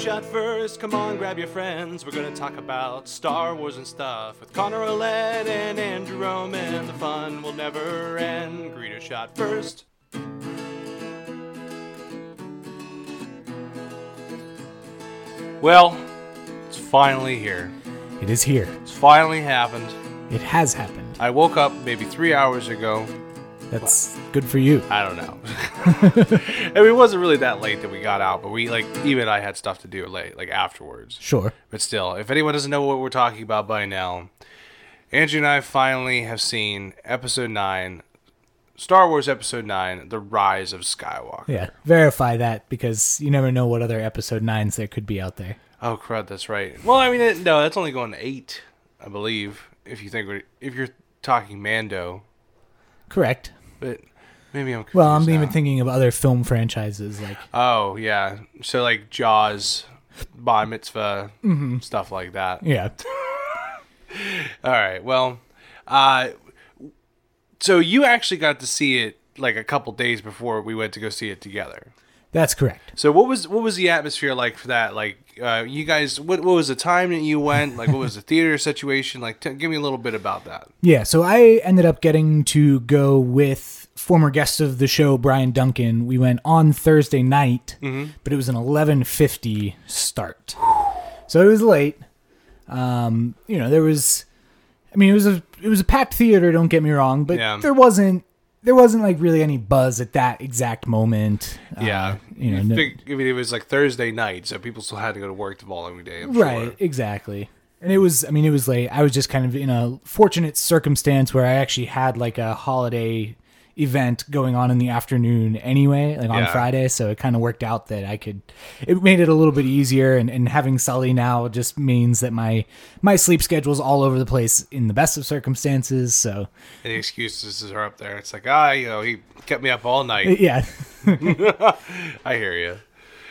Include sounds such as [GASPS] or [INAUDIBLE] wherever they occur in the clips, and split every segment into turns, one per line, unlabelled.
shot first. Come on, grab your friends. We're gonna talk about Star Wars and stuff with Connor Olet and Andrew Roman. The fun will never end. Greedo shot first. Well, it's finally here.
It is here.
It's finally happened.
It has happened.
I woke up maybe three hours ago.
That's good for you.
I don't know. [LAUGHS] I mean, it wasn't really that late that we got out, but we like even I had stuff to do late, like afterwards.
Sure.
But still, if anyone doesn't know what we're talking about by now, Andrew and I finally have seen Episode Nine, Star Wars Episode Nine: The Rise of Skywalker.
Yeah. Verify that because you never know what other episode nines there could be out there.
Oh crud, that's right. Well, I mean, it, no, that's only going to eight, I believe. If you think if you're talking Mando,
Correct.
But maybe I'm.
Well, I'm
now.
even thinking of other film franchises like
Oh yeah, so like Jaws, Bar Mitzvah, stuff like that.
yeah. [LAUGHS]
All right, well, uh, so you actually got to see it like a couple days before we went to go see it together.
That's correct.
So what was what was the atmosphere like for that? Like, uh, you guys, what what was the time that you went? Like, what was the theater situation? Like, t- give me a little bit about that.
Yeah, so I ended up getting to go with former guest of the show Brian Duncan. We went on Thursday night, but it was an 11:50 start. So it was late. Um, you know, there was I mean, it was a it was a packed theater, don't get me wrong, but
Yeah.
there wasn't there wasn't like really any buzz at that exact moment. Uh,
Yeah,
you know, no-
think- I mean, it was like Thursday night, so people still had to go to work the following day. I'm
Right,
sure.
exactly. And it was, I mean, it was late. I was just kind of in a fortunate circumstance where I actually had like a holiday event going on in the afternoon anyway, like on
Yeah.
Friday. So it kind of worked out that I could, it made it a little bit easier. And, and having Sully now just means that my, my sleep schedule's all over the place in the best of circumstances. So
Any excuses are up there. It's like, ah, you know, he kept me up all night. [LAUGHS]
yeah. [LAUGHS]
I hear you.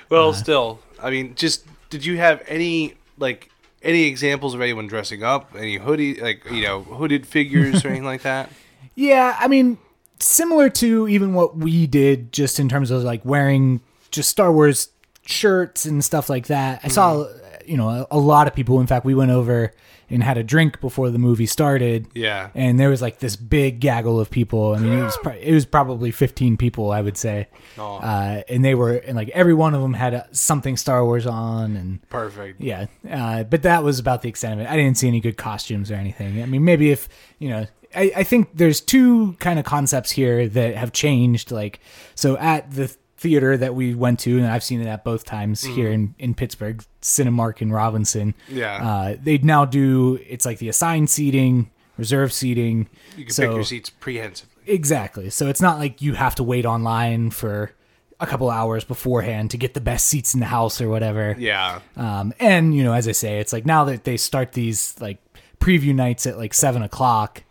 Well, still, I mean, just did you have any like any examples of anyone dressing up? Any hoodie, like you know, hooded figures or anything like that? [LAUGHS]
Yeah, I mean, similar to even what we did, just in terms of like wearing just Star Wars shirts and stuff like that. I saw, you know, a, a lot of people. In fact, we went over and had a drink before the movie started.
Yeah.
and there was like this big gaggle of people. I mean, it was [GASPS] pro- it was probably fifteen people, I would say.
Oh.
Uh, and they were, and like every one of them had uh something Star Wars on, and
Perfect.
yeah, uh, but that was about the extent of it. I didn't see any good costumes or anything. I mean, maybe if you know, I, I think there's two kind of concepts here that have changed. Like, so at the theater that we went to, and I've seen it at both times here in in Pittsburgh, Cinemark and Robinson.
Yeah.
uh, they now do it's like the assigned seating, reserve seating.
You can
so,
pick your seats prehensively.
Exactly. So it's not like you have to wait online for a couple hours beforehand to get the best seats in the house or whatever.
Yeah.
Um, and you know, as I say, it's like now that they start these like preview nights at like seven o'clock,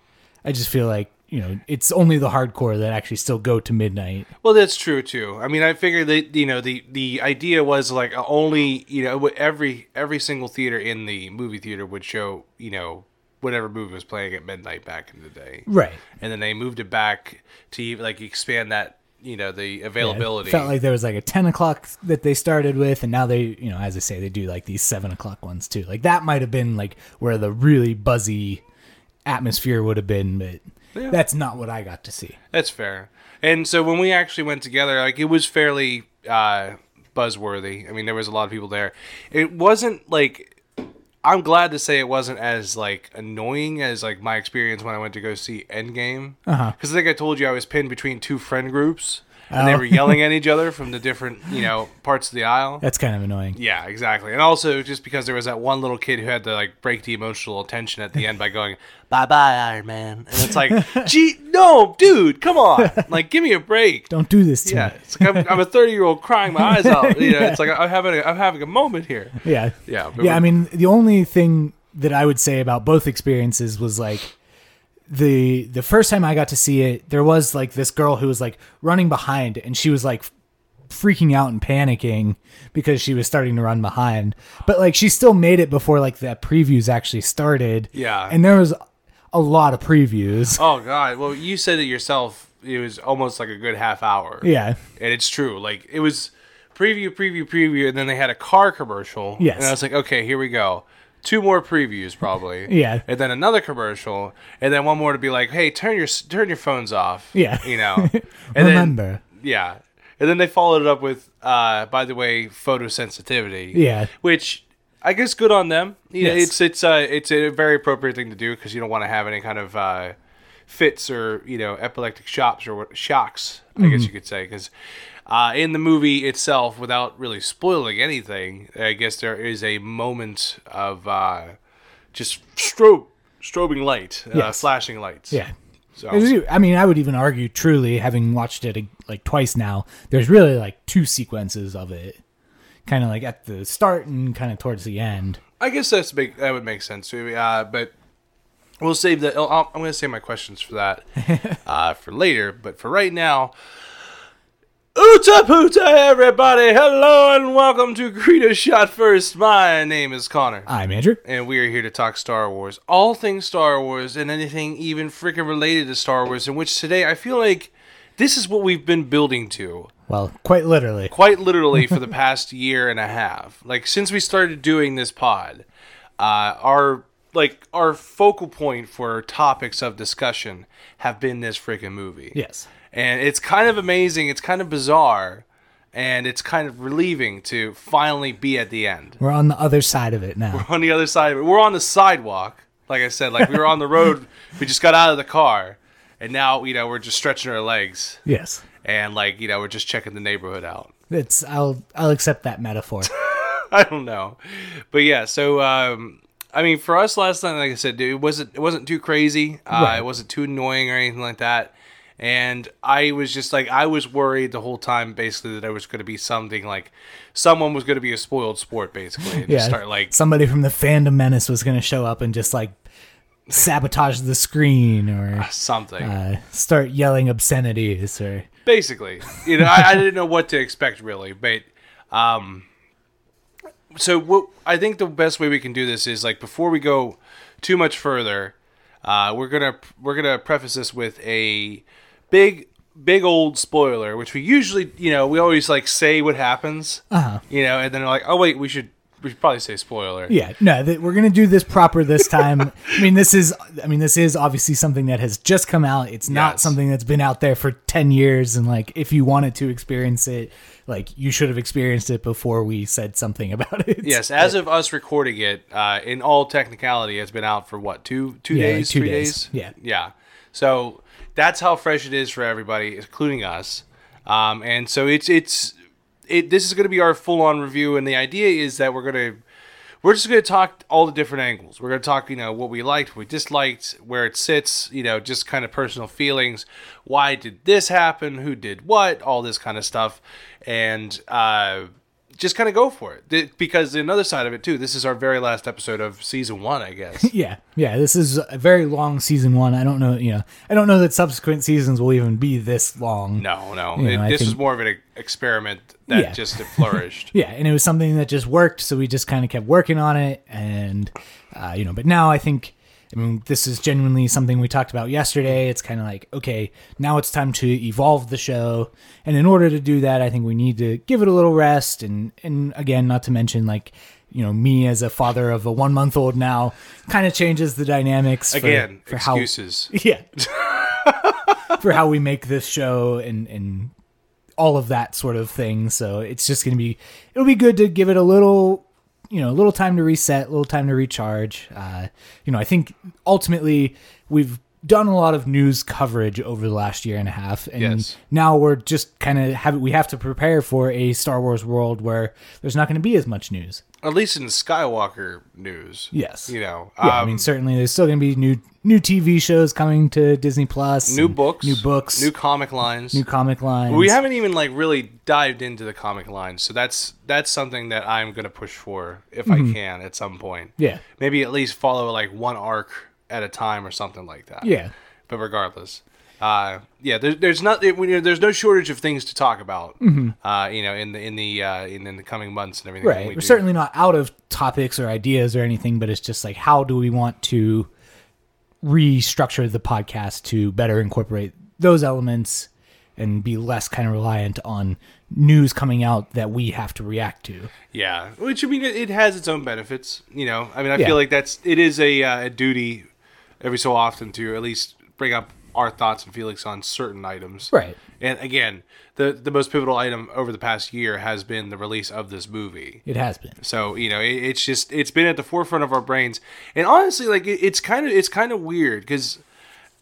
I just feel like you know it's only the hardcore that actually still go to midnight.
Well, that's true too. I mean, I figured that you know the the idea was like uh, only you know every every single theater in the movie theater would show you know whatever movie was playing at midnight back in the day,
Right.
and then they moved it back to like expand that you know the availability.
It felt like there was like a ten o'clock that they started with, and now they, you know, as I say, they do like these seven o'clock ones too. Like that might have been like where the really buzzy atmosphere would have been, but
Yeah.
that's not what I got to see.
That's fair. And so when we actually went together, like it was fairly uh, buzzworthy. I mean, there was a lot of people there. It wasn't like I'm glad to say it wasn't as like annoying as like my experience when I went to go see Endgame.
Uh-huh.
Because I think I told you I was pinned between two friend groups, and they
Oh.
were yelling at [LAUGHS] each other from the different you know parts of the aisle.
That's kind of annoying.
Yeah, exactly. And also just because there was that one little kid who had to like break the emotional tension at the end by going, [LAUGHS] Bye bye, Iron Man. And it's like, gee no, dude, come on. Like give me a break. [LAUGHS]
Don't do this to
Yeah.
me.
It's like I'm, I'm a thirty year old crying my eyes out. You know, it's like I'm having a, I'm having a moment here.
Yeah.
Yeah,
Yeah. I mean, the only thing that I would say about both experiences was like the the first time I got to see it, there was like this girl who was like running behind, and she was like freaking out and panicking because she was starting to run behind. But like she still made it before like the previews actually started.
Yeah.
And there was a lot of previews.
Oh god. Well you said it yourself, it was almost like a good half hour.
Yeah.
And it's true. Like it was preview, preview, preview, and then they had a car commercial.
Yes.
And I was like, okay, here we go. Two more previews probably. [LAUGHS]
Yeah.
And then another commercial, and then one more to be like, hey, turn your turn your phones off.
Yeah.
You know. [LAUGHS] And
Remember.
Then, yeah. And then they followed it up with, uh, by the way, photosensitivity.
Yeah.
Which I guess good on them. You know, it's it's uh, it's a very appropriate thing to do because you don't want to have any kind of uh, fits or you know epileptic shocks or shocks. I
Mm-hmm.
guess you could say because uh, in the movie itself, without really spoiling anything, I guess there is a moment of uh, just strobe strobing light, uh, flashing lights.
Yeah.
So
I mean, I would even argue, truly, having watched it like twice now, there's really like two sequences of it, kind of like at the start and kind of towards the end.
I guess that's big. That would make sense to me. Uh, but we'll save that. I'll, I'm going to save my questions for that [LAUGHS] uh, for later. But for right now, Oota poota, everybody! Hello and welcome to Greedo Shot First. My name is Connor,
I'm Andrew.
and we are here to talk Star Wars, all things Star Wars, and anything even freaking related to Star Wars. In which today I feel like this is what we've been building to
Well, quite literally.
quite literally for the [LAUGHS] past year and a half. Like since we started doing this pod, uh, our like our focal point for topics of discussion have been this freaking movie.
Yes.
And it's kind of amazing, it's kind of bizarre, and it's kind of relieving to finally be at the end.
We're on the other side of it now.
We're on the other side of it. We're on the sidewalk. Like I said, like we were on the [LAUGHS] road, we just got out of the car, and now, you know, we're just stretching our legs
Yes.
and like, you know, we're just checking the neighborhood out.
It's I'll I'll accept that metaphor. [LAUGHS]
I don't know, but yeah. So um, I mean, for us last night, like I said, it wasn't it wasn't too crazy. Uh,
Right.
It wasn't too annoying or anything like that. And I was just like, I was worried the whole time, basically, that there was going to be something like someone was going to be a spoiled sport, basically, and
Yeah.
just start like
Somebody from the fandom menace was going to show up and just like sabotage the screen or
something.
uh, start yelling obscenities or
basically you know I, I didn't know what to expect really but um so what i think the best way we can do this is like before we go too much further uh we're gonna we're gonna preface this with a big big old spoiler which we usually you know we always like say what happens
uh-huh.
you know and then they're like oh wait we should we should probably say spoiler
Yeah, no, th- we're gonna do this proper this time. [LAUGHS] I mean, this is, I mean, this is obviously something that has just come out. It's not
Yes.
something that's been out there for ten years, and like, if you wanted to experience it, like, you should have experienced it before we said something [LAUGHS] about it.
Yes, as of us recording it, uh, in all technicality, it's been out for what two two
Yeah, like
days,
two
three
days.
days.
Yeah.
yeah. So that's how fresh it is for everybody, including us. Um, and so it's it's it. This is going to be our full on review, and the idea is that we're going to we're just going to talk all the different angles. We're going to talk, you know, what we liked, what we disliked, where it sits, you know, just kind of personal feelings. Why did this happen? Who did what? All this kind of stuff, and uh, just kind of go for it. Because the other side of it too, this is our very last episode of season one, I guess. [LAUGHS]
yeah, yeah. This is a very long season one. I don't know, you know, I don't know that subsequent seasons will even be this long.
No, no,
You know,
this was more of an experiment that
Yeah.
just flourished. [LAUGHS]
Yeah, and it was something that just worked, so we just kind of kept working on it, and uh, you know. But now I think, I mean, this is genuinely something we talked about yesterday. It's kind of like, okay, now it's time to evolve the show, and in order to do that, I think we need to give it a little rest, and and again, not to mention like. You know, me as a father of a one month old now kind of changes the dynamics for-
Again,
for, how
excuses. [LAUGHS]
yeah for how we make this show and and all of that sort of thing so it's just gonna be it'll be good to give it a little you know a little time to reset a little time to recharge uh you know i think ultimately we've done a lot of news coverage over the last year and a half and
Yes.
now we're just kind of have we have to prepare for a star wars world where there's not going to be as much news
At least in Skywalker news.
yes
You know,
yeah, I
um,
mean, certainly there's still going to be new new TV shows coming to Disney Plus,
new books,
new books,
new comic lines.
new comic lines.
we haven't even like really dived into the comic lines, so that's that's something that I'm gonna push for if
Mm-hmm.
I can at some point.
yeah,
Maybe at least follow like one arc at a time or something like that.
yeah,
But regardless, uh, yeah, there, there's not it, when there's no shortage of things to talk about. Uh, you know, in the in the uh, in, in the coming months and everything.
right.
we
We're
do.
certainly not out of topics or ideas or anything, but it's just like how do we want to restructure the podcast to better incorporate those elements and be less kind of reliant on news coming out that we have to react to.
Yeah, which I mean, it, it has its own benefits. You know, I mean, I
Yeah.
feel like that's it is a, uh, a duty every so often to at least bring up our thoughts and feelings on certain items.
Right.
And again, the the most pivotal item over the past year has been the release of this movie.
It has been.
So you know, it, it's just it's been at the forefront of our brains, and honestly, like it, it's kind of it's kind of weird because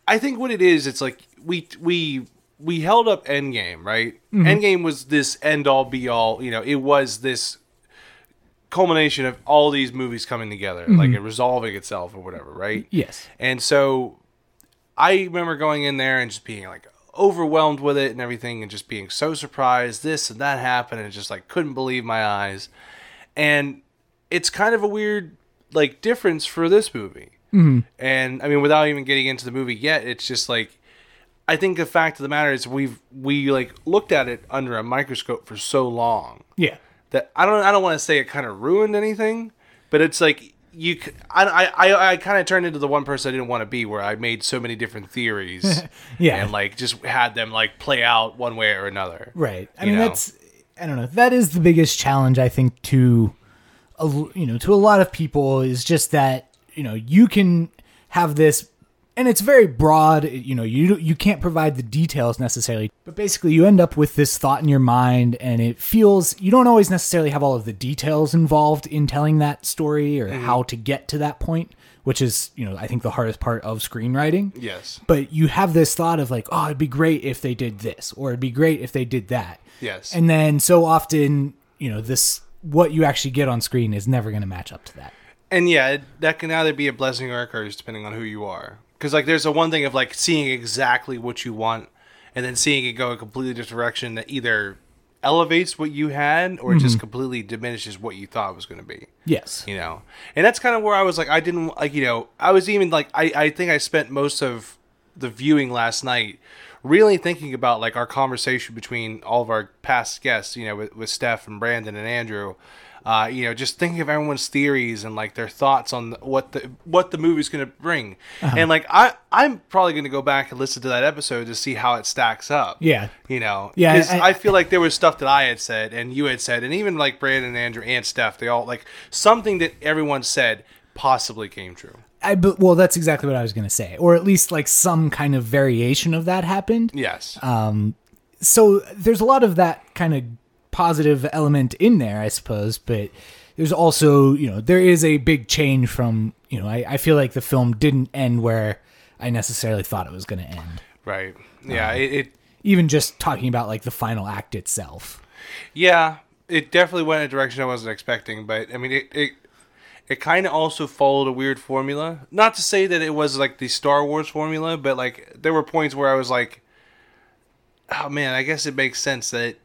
I think what it is, it's like we we we held up Endgame, right? Mm-hmm. Endgame was this end all be all. You know, it was this culmination of all these movies coming together, like mm-hmm. it resolving itself or whatever, right?
Yes.
And so I remember going in there and just being like overwhelmed with it and everything and just being so surprised this and that happened and just like couldn't believe my eyes. And it's kind of a weird like difference for this movie. Mm-hmm. And I mean without even getting into the movie yet, it's just like I think the fact of the matter is we've we like looked at it under a microscope for so long
Yeah.
that I don't I don't want to say it kind of ruined anything, but it's like you I I, I kind of turned into the one person I didn't want to be where I made so many different theories [LAUGHS]
Yeah.
and like just had them like play out one way or another.
Right. I mean,
know?
that's I don't know. That is the biggest challenge I think to, a, you know, to a lot of people is just that you know you can have this, and it's very broad. You know, you you can't provide the details necessarily, but basically you end up with this thought in your mind, and it feels you don't always necessarily have all of the details involved in telling that story or mm-hmm. how to get to that point, which is you know I think the hardest part of screenwriting
Yes.
but you have this thought of like, oh, it'd be great if they did this, or it'd be great if they did that.
Yes.
And then so often, you know, this what you actually get on screen is never going to match up to that.
And yeah, that can either be a blessing or a curse depending on who you are. Because like, there's a one thing of like seeing exactly what you want, and then seeing it go a completely different direction that either elevates what you had or it just mm-hmm. completely diminishes what you thought it was going to be.
Yes.
you know and that's kind of where i was like i didn't like you know i was even like i i think i spent most of the viewing last night really thinking about like our conversation between all of our past guests you know with, with steph and brandon and andrew uh, you know, just thinking of everyone's theories and like their thoughts on the, what the what the movie's going to bring, and like I I'm probably going to go back and listen to that episode to see how it stacks up.
Yeah.
you know,
Yeah, I-
I feel like there was stuff that I had said and you had said, and even like Brandon, and Andrew, and Steph, they all like something that everyone said possibly came true.
I but well, that's exactly what I was going to say, or at least like some kind of variation of that happened.
Yes. Um.
So there's a lot of that kind of positive element in there, I suppose, but there's also, you know, there is a big change from, you know, I, I feel like the film didn't end where I necessarily thought it was going to end.
right. Yeah.
Um,
it, it.
Even just talking about like the final act itself.
Yeah. It definitely went in a direction I wasn't expecting, but I mean, it. it it kind of also followed a weird formula. Not to say that it was like the Star Wars formula, but like there were points where I was like, "Oh man, I guess it makes sense that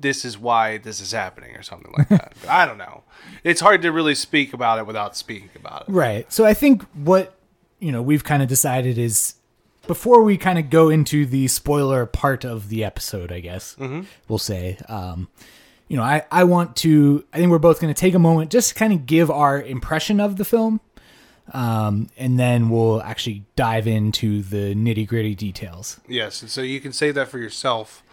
this is why this is happening," or something like that. I don't know. It's hard to really speak about it without speaking about it.
Right. So I think what, you know, we've kind of decided is before we kind of go into the spoiler part of the episode, I guess we'll say, um, you know, I, I want to, I think we're both going to take a moment just to kind of give our impression of the film. Um, and then we'll actually dive into the nitty gritty details.
Yes, and so you can say that for yourself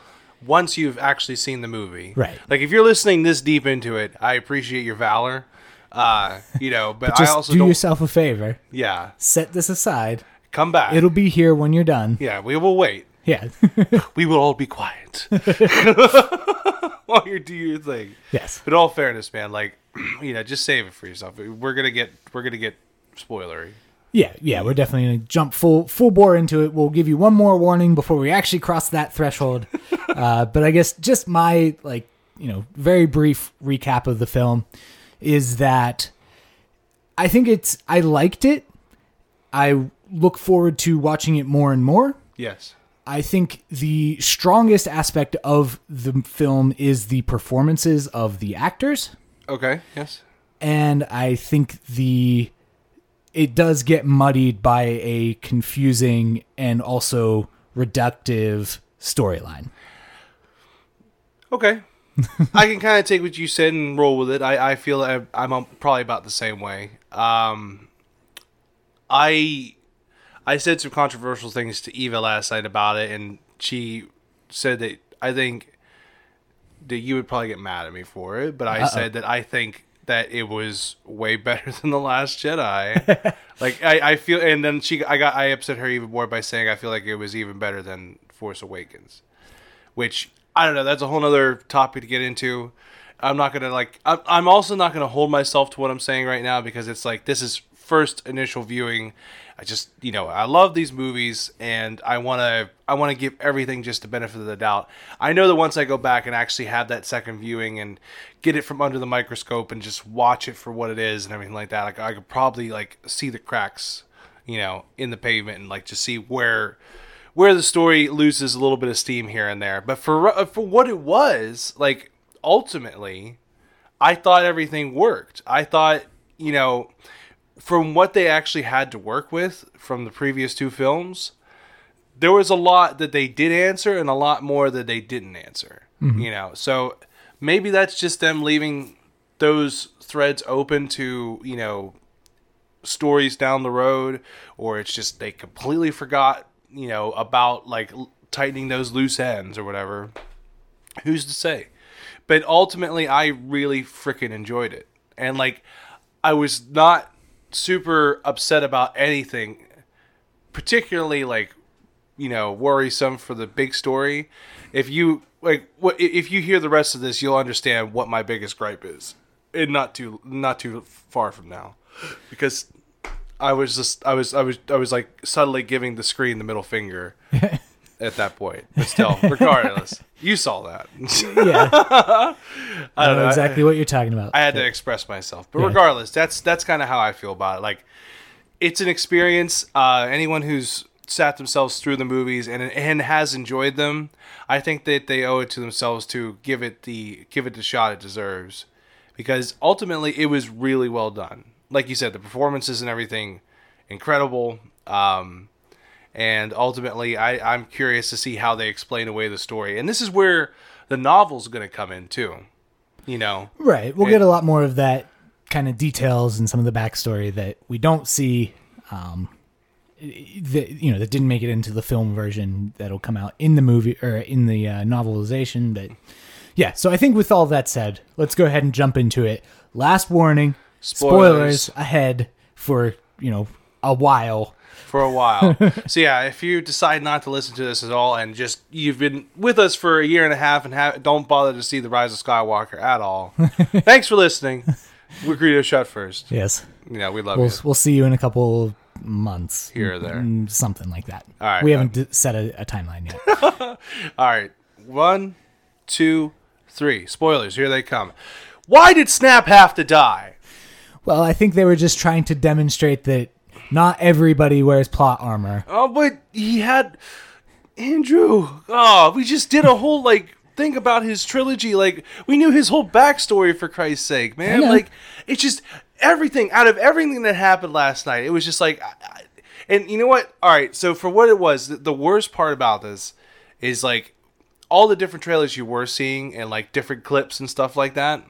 once you've actually seen the movie.
Right.
Like if you're listening this deep into it, I appreciate your valor. Uh, you know, but, [LAUGHS]
Just
I also
do yourself a favor,
Yeah,
set this aside.
come back.
It'll be here when you're done.
yeah, we will wait.
Yeah. [LAUGHS]
We will all be quiet [LAUGHS] while you do your thing.
yes.
But all fairness, man, like [CLEARS THROAT] you know, just save it for yourself. We're gonna get we're gonna get spoilery.
Yeah, yeah, we're definitely gonna jump full full bore into it. We'll give you one more warning before we actually cross that threshold. [LAUGHS] uh, but I guess just my like you know very brief recap of the film is that I think it's I liked it. I look forward to watching it more and more.
Yes.
I think the strongest aspect of the film is the performances of the actors
Okay. Yes.
and I think the it does get muddied by a confusing and also reductive storyline.
Okay. [LAUGHS] I can kind of take what you said and roll with it. I, I feel I'm probably about the same way. Um, I I said some controversial things to Eva last night about it, and she said that I think that you would probably get mad at me for it, but I
Uh-oh.
said that I think that it was way better [LAUGHS] than the Last Jedi. [LAUGHS] like I, I feel, and then she, I got, I upset her even more by saying I feel like it was even better than Force Awakens, which I don't know. That's a whole other topic to get into. I'm not gonna like. I'm, I'm also not gonna hold myself to what I'm saying right now because it's like this is first initial viewing. I just you know I love these movies and I want to I want to give everything just the benefit of the doubt. I know that once I go back and actually have that second viewing and get it from under the microscope and just watch it for what it is and everything like that, like I could probably like see the cracks, you know, in the pavement and like just see where where the story loses a little bit of steam here and there. But for uh, for what it was, like ultimately, I thought everything worked. I thought, you know, from what they actually had to work with from the previous two films, there was a lot that they did answer and a lot more that they didn't answer. Mm-hmm. You know, so maybe that's just them leaving those threads open to, you know, stories down the road or it's just they completely forgot, you know, about like tightening those loose ends or whatever. Who's to say? But ultimately I really freaking enjoyed it. And like I was not super upset about anything particularly like you know worrisome for the big story. If you like what if you hear the rest of this you'll understand what my biggest gripe is and not too not too far from now. Because i was just i was i was i was like subtly giving the screen the middle finger [LAUGHS] at that point but still [LAUGHS] regardless you saw that
Yeah,
i [LAUGHS]
I
don't
know
know
exactly what you're talking about.
I had to express myself. But
Yeah.
regardless, that's that's kind of how I feel about it. Like it's an experience. Uh, anyone who's sat themselves through the movies and and has enjoyed them, I think that they owe it to themselves to give it the give it the shot it deserves, because ultimately it was really well done. Like you said, the performances and everything, incredible. Um, and ultimately, I, I'm curious to see how they explain away the story. And this is where the novel's going to come in too. You know,
Right. We'll get a lot more of that kind of details and some of the backstory that we don't see. Um, that you know that didn't make it into the film version that'll come out in the movie or in the uh, novelization. But yeah, so I think with all that said, let's go ahead and jump into it. Last warning:
Spoilers.
spoilers ahead for you know a while.
For a while. [LAUGHS] so yeah, if you decide not to listen to this at all and just you've been with us for a year and a half and ha- don't bother to see the Rise of Skywalker at all, [LAUGHS] thanks for listening. We're Greedo shut first.
Yes,
Yeah, we love
we'll
you.
we'll see you in a couple months
Here or there.
Mm, something like that.
All right,
we haven't d- set a, a timeline yet. [LAUGHS]
All right, one, two, three. Spoilers. Here they come. Why did Snap have to die?
Well, I think they were just trying to demonstrate that not everybody wears plot armor.
Oh, but he had Andrew. Oh, we just did a whole like thing about his trilogy. Like we knew his whole backstory for Christ's sake, man. Like it's just everything out of everything that happened last night. It was just like, I, I, and you know what? All right. So for what it was, the, the worst part about this is like all the different trailers you were seeing and like different clips and stuff like that.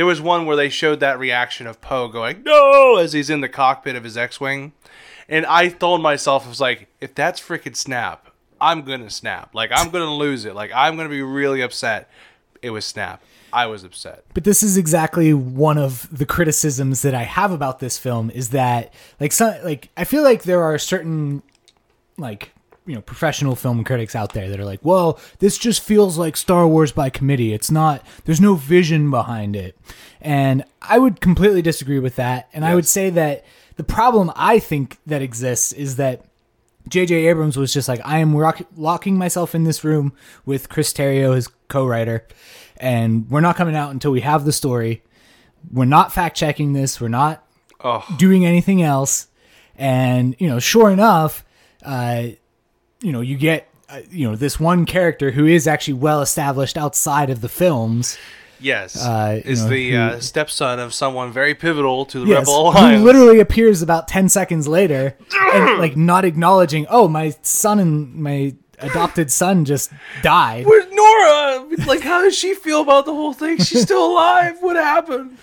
There was one where they showed that reaction of Poe going no as he's in the cockpit of his X-wing, and I told myself I was like, if that's freaking Snap, I'm gonna snap. Like I'm gonna lose it. Like I'm gonna be really upset. It was Snap. I was upset.
But this is exactly one of the criticisms that I have about this film is that like some like I feel like there are certain like you know professional film critics out there that are like, "Well, this just feels like Star Wars by committee. It's not there's no vision behind it." And I would completely disagree with that. And I would say that the problem I think that exists is that J.J. Abrams was just like, I am rock- locking myself in this room with Chris Terrio, his co-writer, and we're not coming out until we have the story. We're not fact checking this. We're not
Oh.
doing anything else. And you know, sure enough, uh, you know, you get uh, you know this one character who is actually well established outside of the films.
Yes,
Uh,
is
know,
the
who-
uh, stepson of someone very pivotal to the
Yes,
Rebel
who literally appears about ten seconds later, and [CLEARS THROAT] like not acknowledging, oh, my son and my adopted son just died.
Where's Norra? Like, how does she feel about the whole thing? She's still alive. What happened?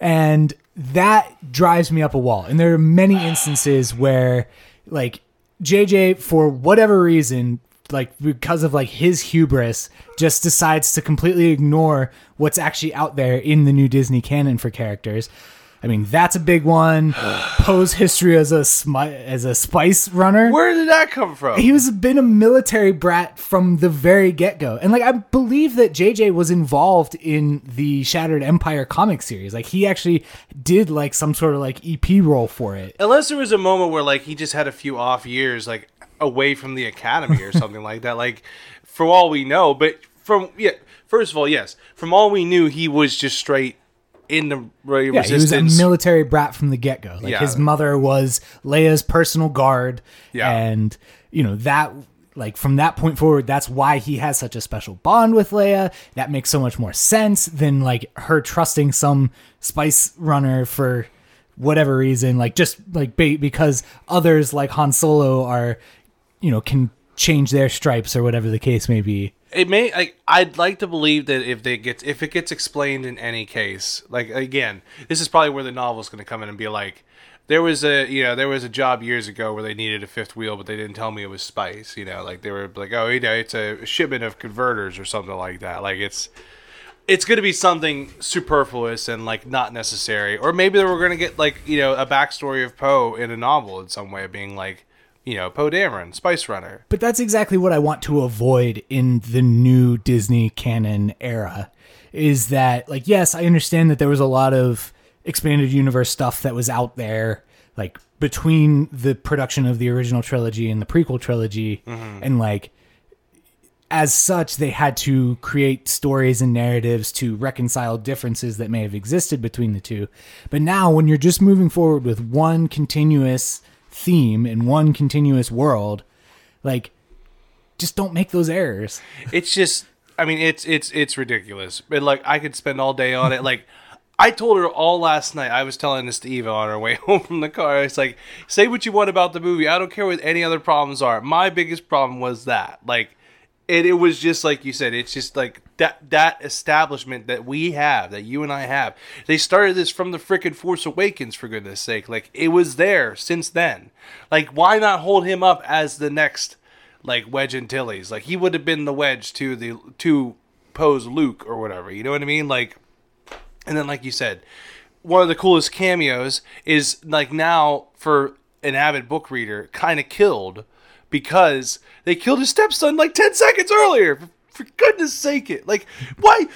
and that drives me up a wall and there are many instances where like jj for whatever reason like because of like his hubris just decides to completely ignore what's actually out there in the new Disney canon for characters. I mean, that's a big one. [SIGHS] Poe's history as a smi- as a spice runner.
Where did that come from?
he was been a military brat from the very get-go and like i believe that jj was involved in the shattered empire comic series like he actually did like some sort of like ep role for it
Unless there was a moment where like he just had a few off years, like away from the academy or something [LAUGHS] like that. Like, for all we know, but from yeah, first of all, yes, from all we knew, he was just straight in the re-
yeah he was a military brat from the get-go. Like
Yeah.
his mother was leia's personal guard.
Yeah.
and you know that like from that point forward that's why he has such a special bond with leia. That makes so much more sense than like her trusting some spice runner for whatever reason. Like just like ba- because others like han solo are you know can change their stripes or whatever the case may be
it may I, i'd like to believe that if they get if it gets explained in any case like again this is probably where the novel's going to come in and be like there was a you know there was a job years ago where they needed a fifth wheel but they didn't tell me it was spice you know? Like they were like oh you know it's a shipment of converters or something like that. Like it's it's going to be something superfluous and like not necessary. Or maybe they were going to get like you know a backstory of poe in a novel in some way being like you know poe dameron spice runner.
But that's exactly what I want to avoid in the new Disney canon era is that like yes, I understand that there was a lot of expanded universe stuff that was out there like between the production of the original trilogy and the prequel trilogy. Mm-hmm. And like as such they had to create stories and narratives to reconcile differences that may have existed between the two. But now when you're just moving forward with one continuous theme in one continuous world, like just don't make those errors.
it's just i mean it's it's it's ridiculous. But like i could spend all day on it. Like i told her all last night i was telling this to eva on our way [LAUGHS] home from the car. It's like say what you want about the movie. I don't care what any other problems are. My biggest problem was that. Like it, it was just like you said it's just like that that establishment that we have that you and i have they started this from the frickin' force awakens for goodness sake like it was there since then like why not hold him up as the next like Wedge Antilles. Like he would have been the Wedge to the to Poe's Luke or whatever. You know what I mean? Like, and then like you said, one of the coolest cameos is like now for an avid book reader, kind of killed because they killed his stepson like ten seconds earlier. For, goodness sake, it like why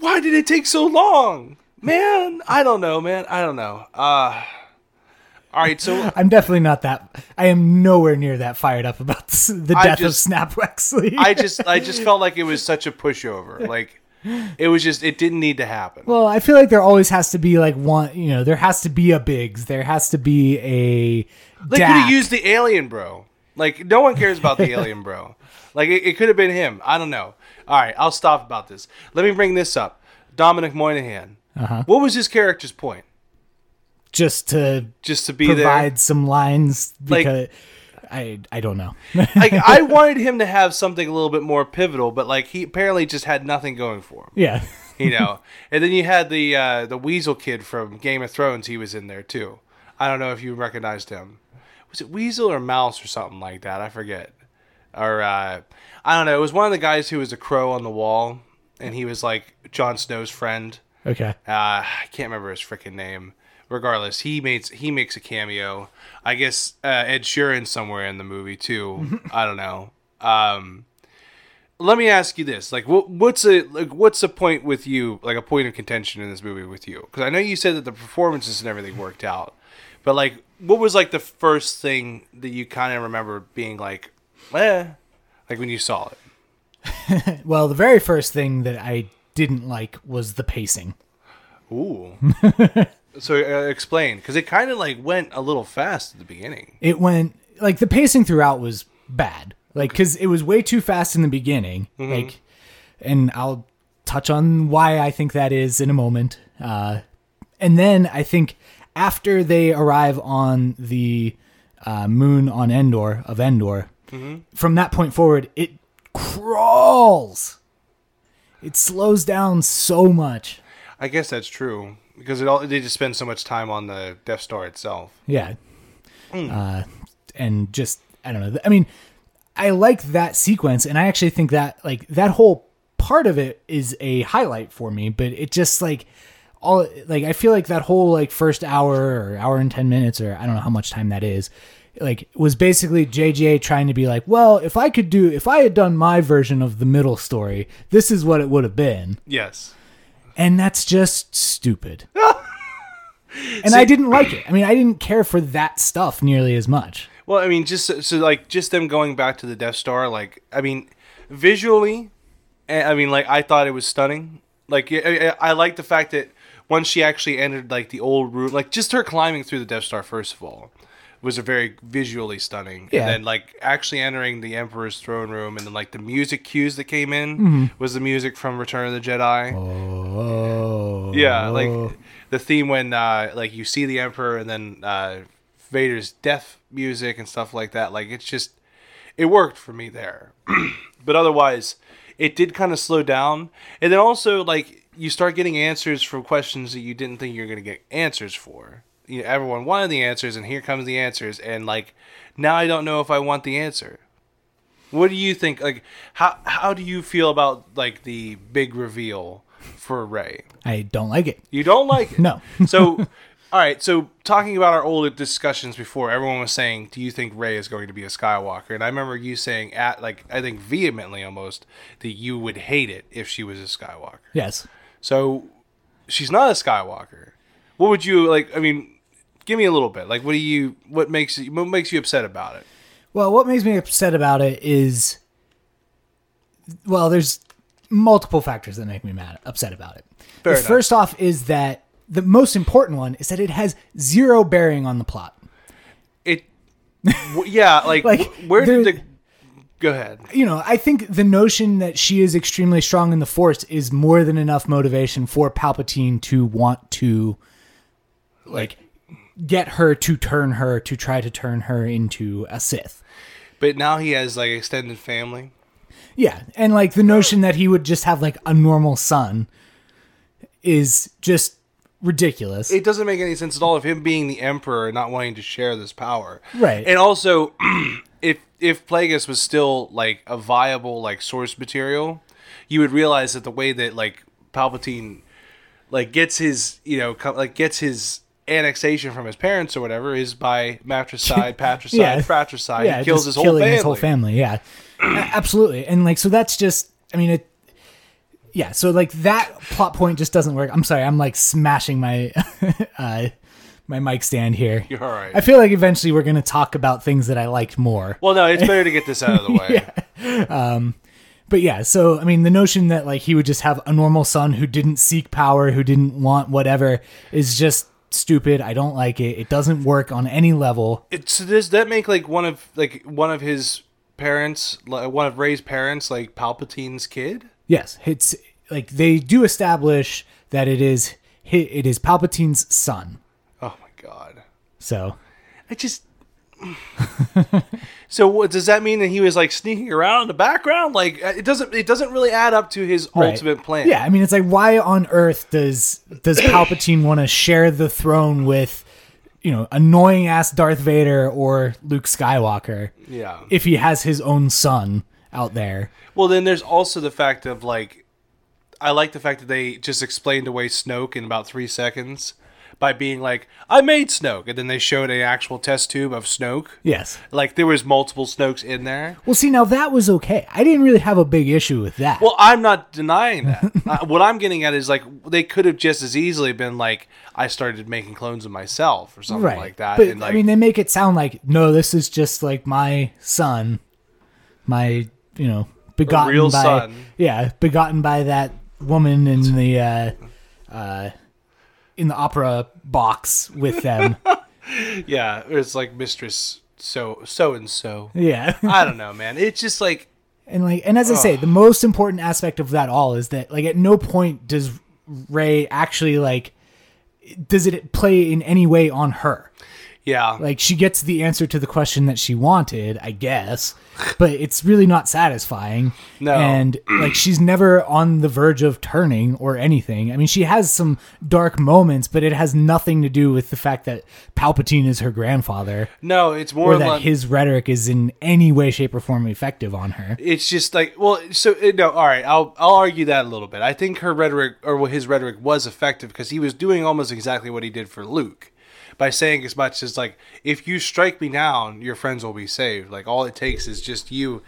why did it take so long? Man, I don't know, man. I don't know. Uh all right, so [LAUGHS]
I'm definitely not that. I am nowhere near that fired up about [LAUGHS] the death
just-
of Snap Wexley. [LAUGHS]
I just I just felt like it was such a pushover. Like it was just it didn't need to happen.
well, I feel like there always has to be like one. You know, there has to be a Biggs. There has to be a.
They could have used the alien bro. Like no one cares about the alien bro. Like it, it could have been him. I don't know. All right, I'll stop about this. Let me bring this up. Dominic Monaghan.
Uh-huh.
What was his character's point?
just to
Just to be
provide some lines
Like-
because I I don't know.
there. [LAUGHS] Like I [LAUGHS] wanted him to have something a little bit more pivotal, but like he apparently just had nothing going for him.
yeah.
you know. [LAUGHS] and then you had the uh, the Weasel kid from Game of Thrones. He was in there too. I don't know if you recognized him. Was it Weasel or Mouse or something like that? I forget. Or uh, I don't know. It was one of the guys who was a crow on the wall, and he was like Jon Snow's friend.
Okay.
Uh, I can't remember his freaking name. Regardless, he makes he makes a cameo. I guess uh, Ed Sheeran somewhere in the movie too. [LAUGHS] I don't know. Um, let me ask you this: like, what, what's a like, what's the point with you? Like, a point of contention in this movie with you? Because I know you said that the performances and everything worked out, but like, what was like the first thing that you kind of remember being like, eh, like when you saw it? [LAUGHS]
Well, the very first thing that I didn't like was the pacing.
Ooh. [LAUGHS] so uh, explain, because it kind of like went a little fast at the beginning.
It went like the pacing throughout was bad. Like cuz it was way too fast in the beginning. Like and I'll touch on why I think that is in a moment. Uh and then I think after they arrive on the uh, moon on Endor of Endor, from that point forward, it crawls. It slows down so much.
I guess that's true because it all they just spend so much time on the Death Star itself.
Yeah. Uh, and just I don't know. I mean, I like that sequence, and I actually think that like that whole part of it is a highlight for me. But it just like all like I feel like that whole like first hour or hour and ten minutes or I don't know how much time that is. Like was basically JJ trying to be like, well, if I could do, if I had done my version of the middle story, this is what it would have been,
Yes.
and that's just stupid. [LAUGHS] and I didn't like it. I mean, I didn't care for that stuff nearly as much.
Well, I mean, just so, so, like just them going back to the Death Star, like I mean, visually, eh, I mean, like I thought it was stunning. Like I, I I like the fact that once she actually entered like the old room, like just her climbing through the Death Star first of all was a very visually stunning.
Yeah.
And then like actually entering the Emperor's throne room and then like the music cues that came in
Mm-hmm.
was the music from Return of the Jedi.
Oh,
Yeah, like the theme when uh, like you see the Emperor and then uh, Vader's death music and stuff like that. Like it's just it worked for me there, [CLEARS THROAT] but otherwise it did kind of slow down. And then also like you start getting answers for questions that you didn't think you were going to get answers for. You know, everyone wanted the answers, and here comes the answers, and like now I don't know if I want the answer. What do you think? Like, how how do you feel about like the big reveal for Rey?
I don't like it.
You don't like it. [LAUGHS]
No. [LAUGHS]
so, all right. So, talking about our old discussions before, everyone was saying, "Do you think Rey is going to be a Skywalker?" And I remember you saying, at like I think vehemently almost, that you would hate it if she was a Skywalker.
Yes.
So, she's not a Skywalker. What would you like? I mean, give me a little bit. Like, what do you? What makes you? What makes you upset about it?
Well, what makes me upset about it is, well, there's multiple factors that make me mad, upset about it. First off is that the most important one is that it has zero bearing on the plot.
It. w- yeah. Like, [LAUGHS]
Like,
where did the? Go ahead.
You know, I think the notion that she is extremely strong in the Force is more than enough motivation for Palpatine to want to, like, get her to turn her to try to turn her into a Sith.
But now he has like extended family.
Yeah, and like the notion that he would just have like a normal son is just ridiculous.
it doesn't make any sense at all of him being the emperor and not wanting to share this power.
Right.
And also, [CLEARS THROAT] if Plagueis was still like a viable like source material, you would realize that the way that like Palpatine like gets his you know co- like gets his annexation from his parents or whatever is by matricide, [LAUGHS] patricide,
Yeah.
fratricide.
yeah,
he kills his whole
killing
family.
his whole family. Yeah, [CLEARS THROAT] absolutely. And like, so that's just. I mean, it. Yeah, so like that plot point just doesn't work. I'm sorry, I'm like smashing my [LAUGHS] uh, my mic stand here. [LAUGHS]
You're all right.
I feel like eventually we're gonna talk about things that I liked more.
well, no, it's better to get this out of the [LAUGHS] way.
Um, but yeah, so I mean, the notion that like he would just have a normal son who didn't seek power, who didn't want whatever, is just stupid. I don't like it. It doesn't work on any level.
It's does that make like one of like one of his parents, like, one of Rey's parents, like Palpatine's kid?
Yes, it's like they do establish that it is it is Palpatine's son.
God.
So
I just. [SIGHS] so what does that mean that he was like sneaking around in the background? Like uh, it doesn't. It doesn't really add up to his
right.
ultimate plan.
Yeah, I mean, it's like why on earth does does [COUGHS] Palpatine want to share the throne with you know annoying ass Darth Vader or Luke Skywalker
Yeah.
if he has his own son out there?
Well, then there's also the fact of like, I like the fact that they just explained away Snoke in about three seconds by being like, "I made Snoke," and then they showed an actual test tube of Snoke.
Yes.
Like there was multiple Snokes in there.
Well, see, now that was okay. I didn't really have a big issue with that.
Well, I'm not denying that. [LAUGHS] uh, what I'm getting at is like they could have just as easily been like, I started making clones of myself or something
right.
like that.
But
and like,
I mean, they make it sound like no, this is just like my son, my you know begotten by
son.
yeah begotten by that woman in the uh, uh, in the opera box with them. [LAUGHS]
yeah, it's like Mistress so so and so.
yeah. [LAUGHS]
I don't know, man. It's just like
And like, and as I say, the most important aspect of that all is that like at no point does Rey actually like does it play in any way on her.
Yeah.
Like she gets the answer to the question that she wanted, I guess, but it's really not satisfying.
No.
And like she's never on the verge of turning or anything. I mean, she has some dark moments, but it has nothing to do with the fact that Palpatine is her grandfather
no, it's more
or that
like
his rhetoric is in any way shape or form effective on her.
it's just like well so uh, no all right i'll i'll argue that a little bit i think her rhetoric or his rhetoric was effective because he was doing almost exactly what he did for luke by saying as much as like if you strike me down your friends will be saved. Like all it takes is just you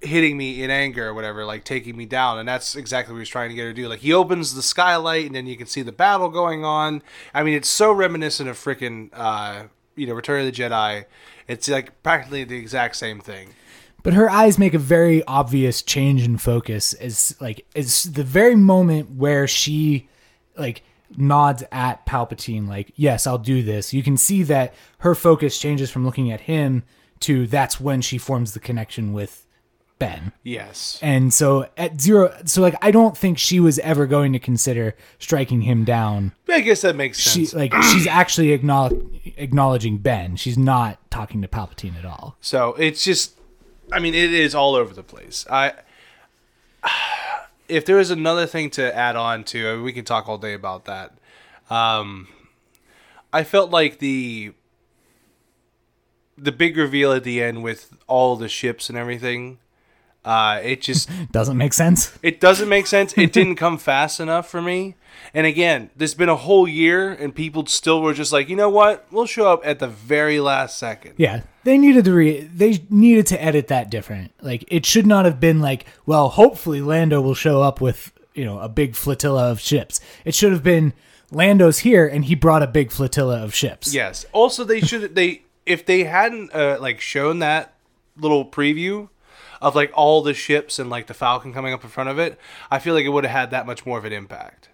hitting me in anger or whatever like taking me down. And that's exactly what he's trying to get her to do. Like he opens the skylight and then you can see the battle going on. I mean it's so reminiscent of freaking uh you know return of the jedi. It's like practically the exact same thing.
But her eyes make a very obvious change in focus as like it's the very moment where she like nods at Palpatine like, "Yes, I'll do this." You can see that her focus changes from looking at him to that's when she forms the connection with Ben.
yes
And so at zero so like I don't think she was ever going to consider striking him down.
i guess that makes
She
sense
like she's [CLEARS THROAT] actually acknowledge, acknowledging Ben. She's not talking to Palpatine at all.
So it's just, I mean, it is all over the place. I, if there was another thing to add on to, I mean, we can talk all day about that. Um, I felt like the the big reveal at the end with all the ships and everything. Uh, it just [LAUGHS]
Doesn't make sense.
it doesn't make sense. It didn't come fast enough for me. And again, there's been a whole year, and people still were just like, you know what? We'll show up at the very last second.
Yeah, they needed to re- they needed to edit that different. Like it should not have been like, well, hopefully Lando will show up with you know a big flotilla of ships. It should have been Lando's here and he brought a big flotilla of ships.
Yes. Also, they should they if they hadn't uh, like shown that little preview of like all the ships and like the Falcon coming up in front of it, I feel like it would have had that much more of an impact.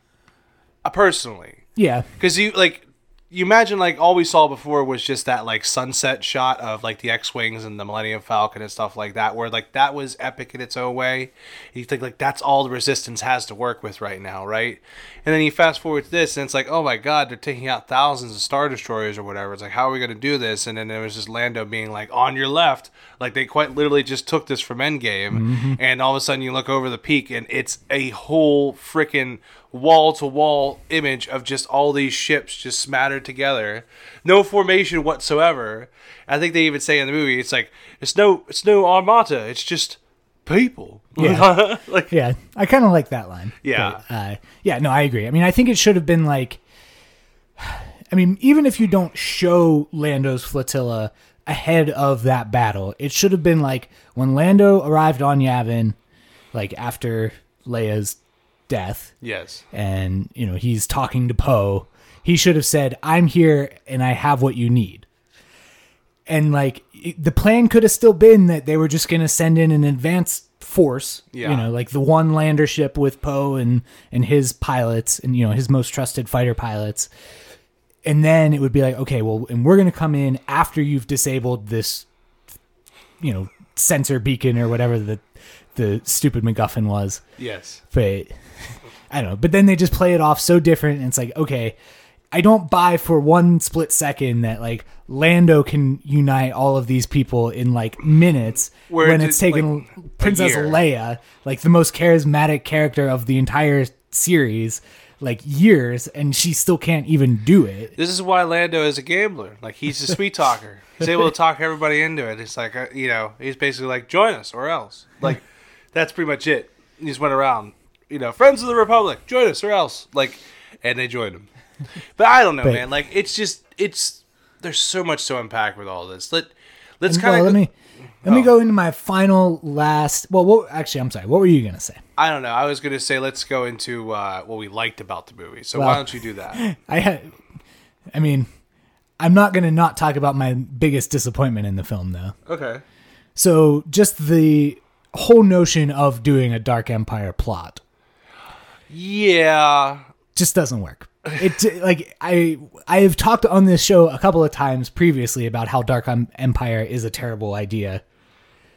Uh, personally,
yeah,
because you like you imagine like all we saw before was just that like sunset shot of like the X-wings and the Millennium Falcon and stuff like that, where like that was epic in its own way. You think like that's all the Resistance has to work with right now, right? And then you fast forward to this, and it's like, oh my god, they're taking out thousands of star destroyers or whatever. It's like, how are we gonna do this? And then there was just Lando being like, on your left, like they quite literally just took this from Endgame, mm-hmm. and all of a sudden you look over the peak, and it's a whole freaking wall to wall image of just all these ships just smattered together, no formation whatsoever. I think they even say in the movie, it's like it's no, it's no armada, it's just people. [LAUGHS]
Yeah.
like
yeah. I kind of like that line.
Yeah.
But, uh, yeah. No, I agree. I mean, I think it should have been like. [SIGHS] I mean, even if you don't show Lando's flotilla ahead of that battle, it should have been like when Lando arrived on Yavin, like after Leia's death,
yes,
and you know he's talking to Poe, he should have said, "I'm here and I have what you need." And like it- the plan could have still been that they were just going to send in an advanced force,
Yeah.
you know, like the one lander ship with Poe and and his pilots and you know his most trusted fighter pilots. And then it would be like, okay, well, and we're going to come in after you've disabled this you know, sensor beacon or whatever the the stupid MacGuffin was
yes,
but I don't know. But then they just play it off so different, and it's like, okay, I don't buy for one split second that like Lando can unite all of these people in like minutes
Where
when it's taken
like,
Princess. Leia, like the most charismatic character of the entire series, like years, and she still can't even do it.
this is why Lando is a gambler. Like he's a sweet talker. He's able to talk everybody into it. It's like uh, you know, he's basically like, join us or else. Like [LAUGHS] that's pretty much it. He just went around, you know, friends of the Republic, join us or else. Like, and they joined him. But I don't know,
But-
man. Like it's just it's there's so much to unpack with all this. Let let's kind
well,
of
let me let me
Oh.
go into my final last. Well, what, actually, I'm sorry. What were you gonna say?
I don't know. I was gonna say let's go into uh, what we liked about the movie. So
Well-
why don't you do that? [LAUGHS]
I had, I mean, I'm not gonna not talk about my biggest disappointment in the film though.
Okay.
So just the whole notion of doing a Dark Empire plot
Yeah.
just doesn't work. It [LAUGHS] like I I have talked on this show a couple of times previously about how Dark Empire is a terrible idea.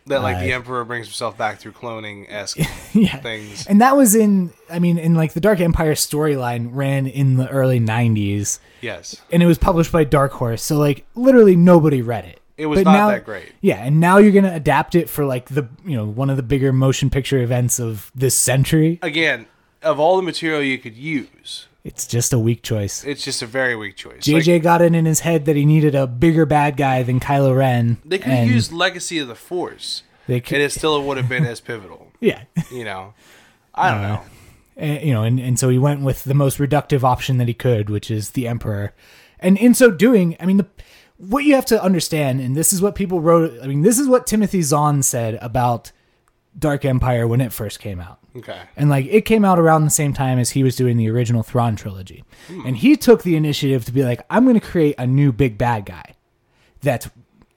That like the
Uh,
Emperor brings himself back through cloning esque [LAUGHS]
yeah.
things.
And that was in, I mean, in like the Dark Empire storyline ran in the early 90s
Yes.
and it was published by Dark Horse. So, like, literally nobody read it.
It was not that great.
Yeah. And now you're going to adapt it for like the, you know, one of the bigger motion picture events of this century.
Again, of all the material you could use,
It's just a weak choice.
it's just a very weak choice.
JJ
Like,
got it in his head that he needed a bigger bad guy than Kylo Ren.
they could have used Legacy of the Force,
They could,
and it still would have been as pivotal. [LAUGHS]
yeah.
You know, I don't know.
Uh, and, you know, and, and so he went with the most reductive option that he could, which is the Emperor. And in so doing, I mean, the, what you have to understand, and this is what people wrote, I mean, this is what Timothy Zahn said about Dark Empire when it first came out.
Okay.
And like it came out around the same time as he was doing the original Thrawn trilogy. Hmm. And he took the initiative to be like, I'm going to create a new big bad guy that's,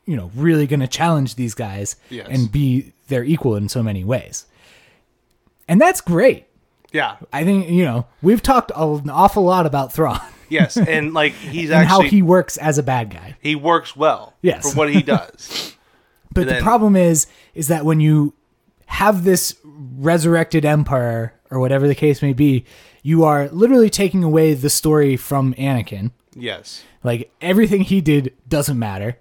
you know, really going to challenge these guys
Yes.
and be their equal in so many ways. And that's great.
Yeah.
I think, you know, we've talked an awful lot about Thrawn
Yes, [LAUGHS] and like he's
and how he works as a bad guy.
he works well
Yes.
for what he does. [LAUGHS]
But
And
the
then-
problem is, is that when you have this resurrected empire or whatever the case may be, you are literally taking away the story from Anakin.
yes.
Like everything he did doesn't matter.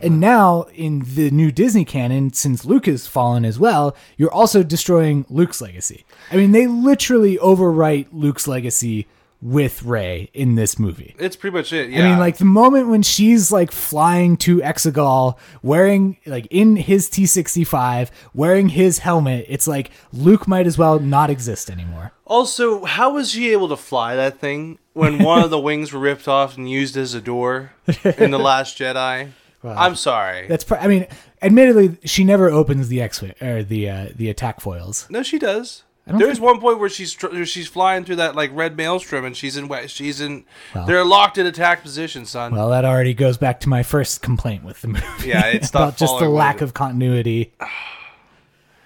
And now in the new Disney canon, since Luke has fallen as well, you're also destroying Luke's legacy. I mean, they literally overwrite Luke's legacy with Rey in this movie.
It's pretty much it. Yeah.
I mean, like the moment when she's like flying to Exegol, wearing like in his T sixty five, wearing his helmet, it's like Luke might as well not exist anymore.
Also, how was she able to fly that thing when one of the [LAUGHS] wings were ripped off and used as a door in the Last Jedi? I'm sorry.
That's, pr- I mean, admittedly, she never opens the X or the uh, the attack foils.
No, she does. There's
think-
one point where she's tr- where she's flying through that like red maelstrom and she's in we- she's in they're locked in attack position, son.
Well, that already goes back to my first complaint with the movie.
Yeah, it's [LAUGHS]
about just the lack of continuity.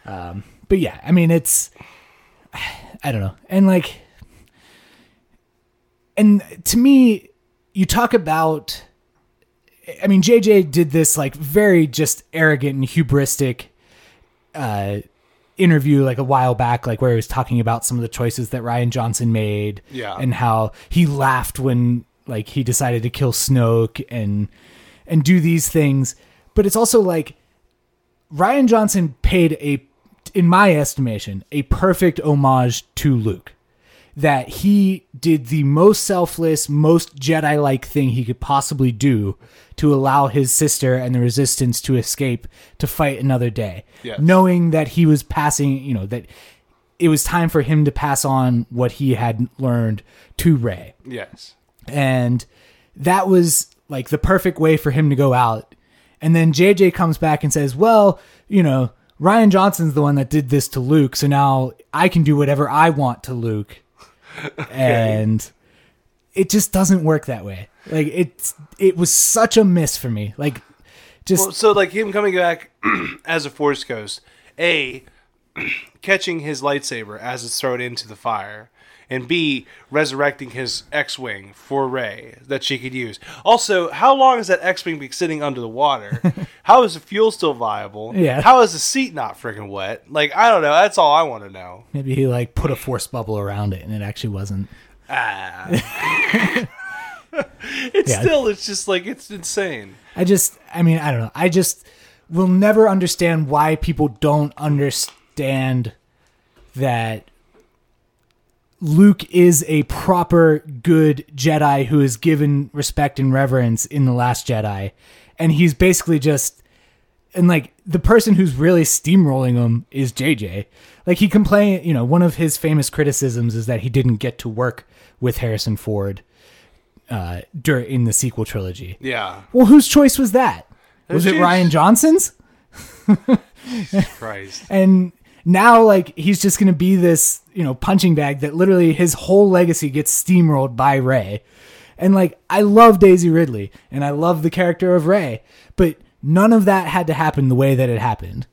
Um, but yeah, I mean, it's [SIGHS] I don't know, and like, and to me, you talk about. I mean, JJ did this like very just arrogant and hubristic uh, interview like a while back, like where he was talking about some of the choices that Rian Johnson made,
Yeah.
and how he laughed when like he decided to kill Snoke and and do these things. But it's also like Rian Johnson paid a, in my estimation, a perfect homage to Luke. That he did the most selfless, most Jedi like thing he could possibly do to allow his sister and the resistance to escape to fight another day.
Yes.
Knowing that he was passing, you know, that it was time for him to pass on what he had learned to Rey
yes.
and that was like the perfect way for him to go out. And then JJ comes back and says, "Well, you know, Rian Johnson's the one that did this to Luke, so now I can do whatever I want to Luke." [LAUGHS] And it just doesn't work that way. Like it's it was such a miss for me. Like just
Well, so like him coming back [CLEARS THROAT] as a Force Ghost, a [CLEARS THROAT] catching his lightsaber as it's thrown into the fire, and b resurrecting his X-wing for Rey that she could use. Also, how long has that X-wing been sitting under the water? [LAUGHS] how is the fuel still viable?
Yeah.
How is the seat not freaking wet? Like I don't know. That's all I want to know.
maybe he like put a force bubble around it and it actually wasn't.
Ah. [LAUGHS] it's [LAUGHS]
Yeah.
still. It's just like it's insane.
I just, I mean, I don't know. I just will never understand why people don't understand that Luke is a proper good Jedi who is given respect and reverence in The Last Jedi. And he's basically just, and like the person who's really steamrolling him is JJ. Like he complained, you know, one of his famous criticisms is that he didn't get to work with Harrison Ford uh, dur- in the sequel trilogy.
Yeah.
Well, whose choice was that? Was it Rian Johnson's? [LAUGHS]
Christ.
And now, like, he's just to be this, you know, punching bag that literally his whole legacy gets steamrolled by Rey. And, like, I love Daisy Ridley and I love the character of Rey, but none of that had to happen the way that it happened.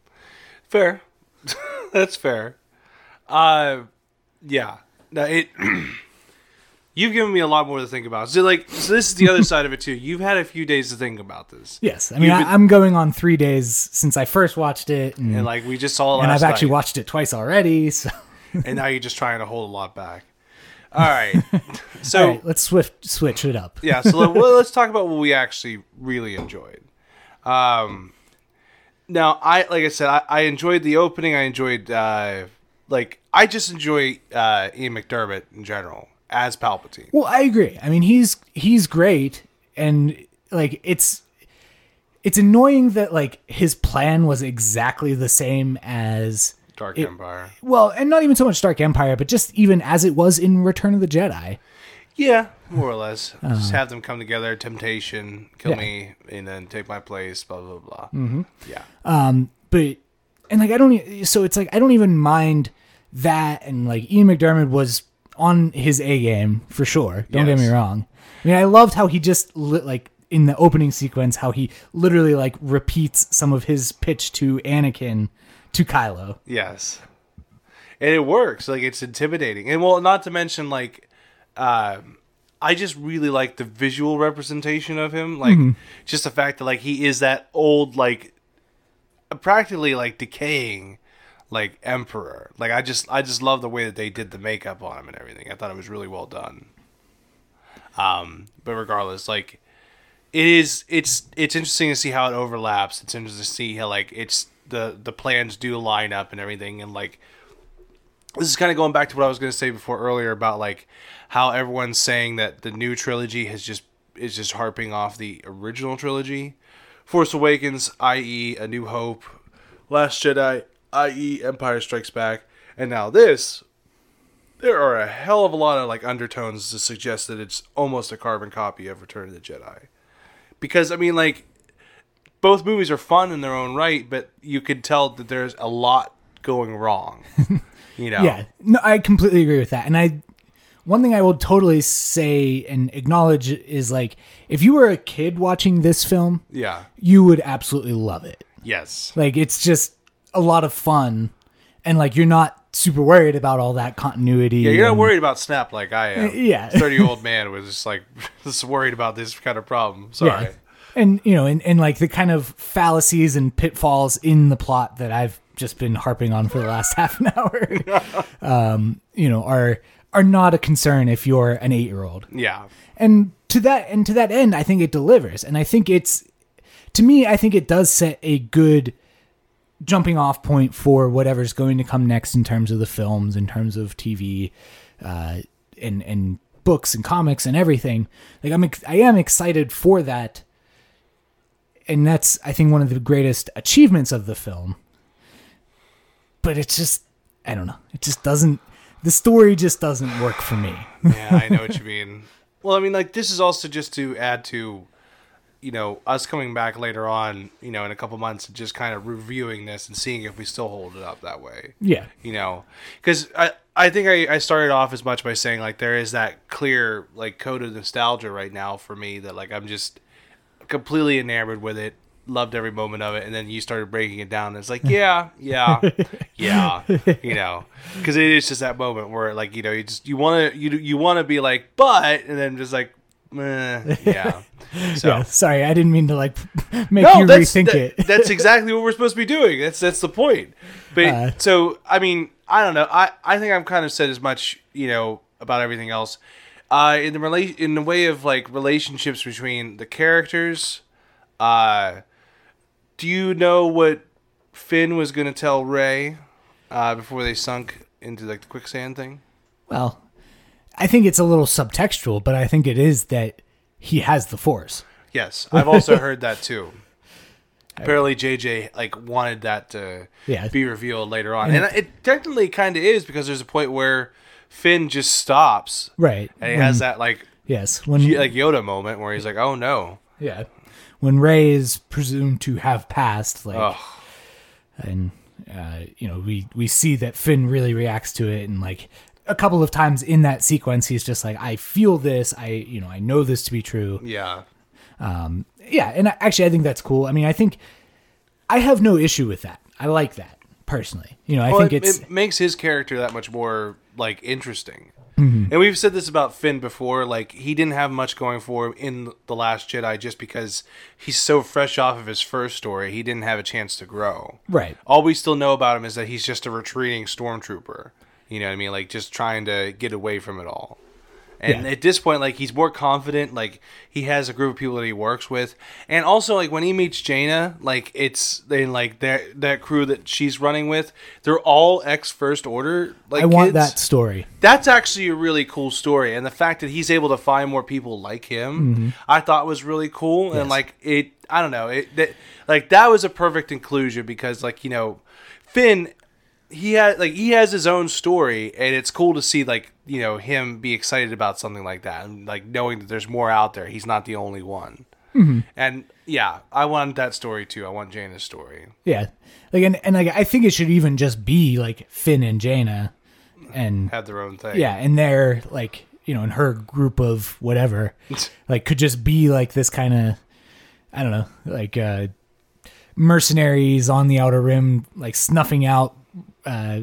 Fair. [LAUGHS] That's fair. Uh, yeah. No, it. [CLEARS THROAT] You've given me a lot more to think about. So like, so this is the other [LAUGHS] side of it too. You've had a few days to think about this,
Yes, I mean I, I'm going on three days since I first watched it, and,
and like we just saw it
and I've actually
night,
watched it twice already. So,
and now you're just trying to hold a lot back. [LAUGHS] All right, so
all right, let's swift switch it up.
yeah, so let, [LAUGHS] well, let's talk about what we actually really enjoyed. Um, now I like I said, I, I enjoyed the opening. I enjoyed uh, like I just enjoy uh, Ian McDiarmid in general as Palpatine.
Well, I agree. I mean, he's he's great, and like it's it's annoying that like his plan was exactly the same as
Dark
It-
Empire.
well, and not even so much Dark Empire, but just even as it was in Return of the Jedi.
Yeah, more or less. Just have them come together. Temptation, kill.
Yeah.
me, and then take my place. Blah blah blah. Mm-hmm. Yeah, Um,
but and like I don't so it's like I don't even mind that and like Ian McDiarmid was on his A game for sure. Don't get me wrong. I mean, I loved how he just lit like in the opening sequence how he literally like repeats some of his pitch to Anakin to Kylo.
yes, and it works. Like it's intimidating, and well, not to mention like, uh, I just really like the visual representation of him. Like just the fact that like he is that old like, practically like decaying. Like emperor, like I just, I just love the way that they did the makeup on him and everything. I thought it was really well done. Um, but regardless, like it is it's it's interesting to see how it overlaps. It's interesting to see how like it's the the plans do line up and everything and like this is kind of going back to what I was going to say before earlier about like how everyone's saying that the new trilogy has just is just harping off the original trilogy. Force Awakens, i.e., A New Hope, Last Jedi, i.e., Empire Strikes Back, and now this. There are a hell of a lot of like undertones to suggest that it's almost a carbon copy of Return of the Jedi. Because I mean, like, both movies are fun in their own right, but you could tell that there's a lot going wrong. [LAUGHS] You know?
Yeah, no, I completely agree with that. And I, one thing I will totally say and acknowledge is like, if you were a kid watching this film,
Yeah.
you would absolutely love it.
Yes.
Like, it's just a lot of fun, and like you're not super worried about all that continuity.
Yeah, you're not worried about Snap like I am. [LAUGHS]
Yeah.
Thirty year old man was just like [LAUGHS] just worried about this kind of problem. Sorry.
Yeah. And you know, and, and like the kind of fallacies and pitfalls in the plot that I've just been harping on for the last [LAUGHS] half an hour, um, you know, are are not a concern if you're an eight year old.
Yeah.
and to that and to that end i think it delivers and i think it's to me i think it does set a good jumping off point for whatever's going to come next in terms of the films in terms of tv uh and and books and comics and everything. Like i'm ex- i am excited for that. And that's i think one of the greatest achievements of the film. But it's just i don't know. It just doesn't the story just doesn't work for me.
Yeah, I know what you mean. [LAUGHS] Well, I mean, like this is also just to add to, you know, us coming back later on, you know, in a couple months and just kind of reviewing this and seeing if we still hold it up that way.
yeah
you know because i i think I, I started off as much by saying like there is that clear like code of nostalgia right now for me that like i'm just completely enamored with it loved every moment of it and then you started breaking it down and it's like [LAUGHS] yeah yeah [LAUGHS] yeah you know because it is just that moment where like you know you just you want to you you want to be like but and then just like eh, yeah [LAUGHS] so
Yeah, sorry, I didn't mean to like [LAUGHS] make
no,
you rethink
that-
it. [LAUGHS]
that's exactly what we're supposed to be doing. That's that's the point. But
Uh,
so I mean, I don't know. I I think I've kind of said as much, you know, about everything else. Uh, in the rela- in the way of like relationships between the characters, uh, do you know what Finn was going to tell Rey uh, before they sunk into like the quicksand thing?
Well, I think it's a little subtextual, but I think it is that he has the force.
Yes, I've also [LAUGHS] heard that too. Apparently, JJ like wanted that to
Yeah.
be revealed later on, and it technically kind of is because there's a point where Finn just stops
Right.
and he
When-
has that like
yes, when
like Yoda moment where he's like, "Oh no."
yeah. When Rey is presumed to have passed like and uh, you know, we we see that Finn really reacts to it and like a couple of times in that sequence he's just like I feel this, I you know, I know this to be true.
Yeah.
yeah, and I- actually, I think that's cool. I mean, I think I have no issue with that. I like that personally. You know, I
Well,
think
it,
it's
it makes his character that much more like interesting.
Mm-hmm.
And we've said this about Finn before. Like he didn't have much going for him in the Last Jedi, just because he's so fresh off of his first story. He didn't have a chance to grow.
Right.
All we still know about him is that he's just a retreating stormtrooper. You know what I mean? Like just trying to get away from it all. And
Yeah.
at this point, like he's more confident. Like he has a group of people that he works with, and also like when he meets Jaina, like it's they like that that crew that she's running with. They're all ex First Order. Like
I want
kids.
that story.
That's actually a really cool story, and the fact that he's able to find more people like him, I thought was really cool. And
Mm-hmm.
Like it, I don't know, it that, like that was a perfect inclusion because like you know, Finn, he had like he has his own story, and it's cool to see like you know him be excited about something like that, and like knowing that there's more out there. He's not the only one.
Mm-hmm.
And yeah, I want that story too. I want Jaina's story.
Yeah. Like and, and like I think it should even just be like Finn and Jaina and
Have their own thing.
yeah, and they're like, you know, in her group of whatever, [LAUGHS] like could just be like this kind of I don't know, like uh mercenaries on the outer rim like snuffing out uh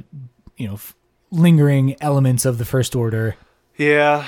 you know, f- lingering elements of the first order.
Yeah,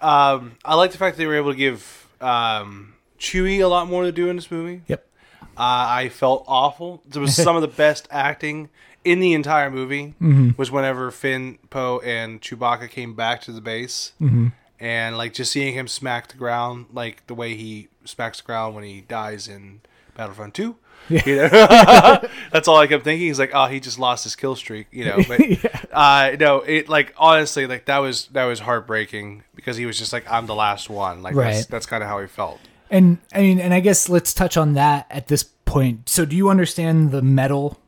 um, I like the fact that they were able to give um, Chewie a lot more to do in this movie.
Yep.
Uh, I felt awful. It was some of the [LAUGHS] best acting in the entire movie.
Mm-hmm.
Was whenever Finn, Poe, and Chewbacca came back to the base,
Mm-hmm.
and like just seeing him smack the ground, like the way he smacks the ground when he dies in Battlefront Two. [LAUGHS] You know? [LAUGHS] That's all I kept thinking. He's like, oh, he just lost his kill streak, you know. But [LAUGHS] uh, no, it like honestly, like that was that was heartbreaking because he was just like, I'm the last one. Like that's
Right.
that's kind of how he felt.
And I mean, and I guess let's touch on that at this point. So do you understand the medal?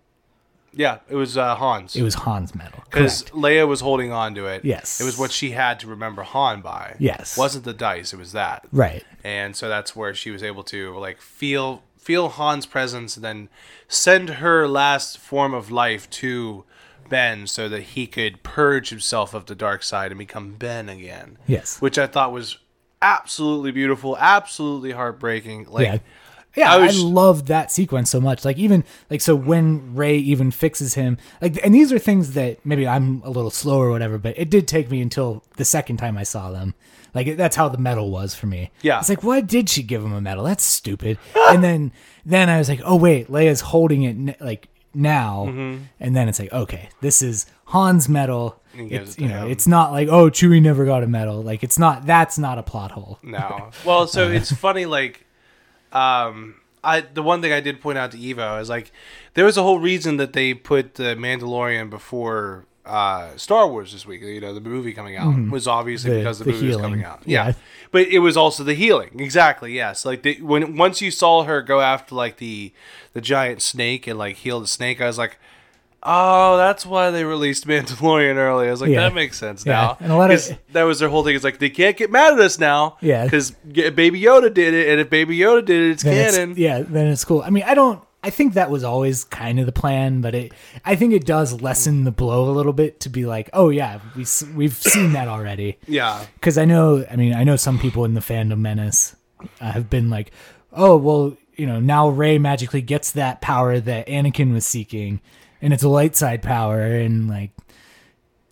Yeah, it was uh, Han's
It was Han's medal.
because. Leia was holding on to it.
Yes.
it was what she had to remember Han by.
Yes.
wasn't the dice. It was that.
Right.
and so that's where she was able to like feel feel Han's presence and then send her last form of life to Ben so that he could purge himself of the dark side and become Ben again.
Yes.
Which I thought was absolutely beautiful, absolutely heartbreaking. Like
yeah. Yeah,
I
I,
was-
loved that sequence so much. Like even like so when Rey even fixes him, like and these are things that maybe I'm a little slow or whatever, but it did take me until the second time I saw them. Like that's how the medal was for me.
Yeah.
it's like why did she give him a medal? That's stupid. [LAUGHS] and then then I was like, oh wait, Leia's holding it n- like now, and then it's like okay, this is Han's medal. It's you know,
him.
it's not like oh Chewie never got a medal. Like it's not that's not a plot hole.
No. Well, so [LAUGHS] it's funny, like, um, I the one thing I did point out to Evo is like there was a whole reason that they put the Mandalorian before uh, Star Wars this week. You know, the movie coming out was obviously
Mm-hmm. The-
because the,
the
movie was coming out. Yeah.
Yeah.
but it was also the healing. Exactly. Yes. Like they, when once you saw her go after like the the giant snake and like heal the snake, I was like. Oh, that's why they released Mandalorian early. I was like,
Yeah.
that makes sense
Yeah,
now.
and a lot of-
that was their whole thing. It's like they can't get mad at us now.
Yeah.
because Baby Yoda did it, and if Baby Yoda did it, it's
then it's-
canon.
yeah, then it's cool. I mean, I don't. I think that was always kind of the plan, but it. I think it does lessen the blow a little bit to be like, oh yeah, we we've seen that already. [LAUGHS]
Yeah,
Because I know, I mean, I know some people in the fandom menace uh, have been like, oh well, you know, now Rey magically gets that power that Anakin was seeking, and it's a light side power, and like,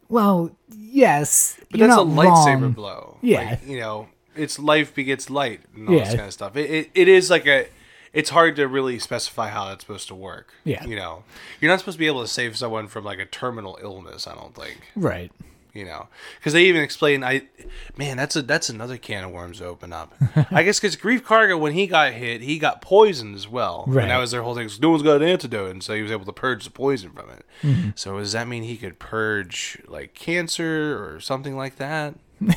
well, yes,
but that's a lightsaber
wrong.
blow.
Yeah.
like, you know, it's life begets light and all this kind of stuff. It, it it is like a. It's hard to really specify how that's supposed to work.
Yeah.
you know, you're not supposed to be able to save someone from like a terminal illness. I don't think.
Right.
you know because they even explain i man that's a that's another can of worms to open up [LAUGHS] i guess because Greef Karga when he got hit he got poisoned as well
Right.
and that was their whole thing no one's got an antidote and so he was able to purge the poison from it
Mm-hmm.
so does that mean he could purge like cancer or something like that [LAUGHS]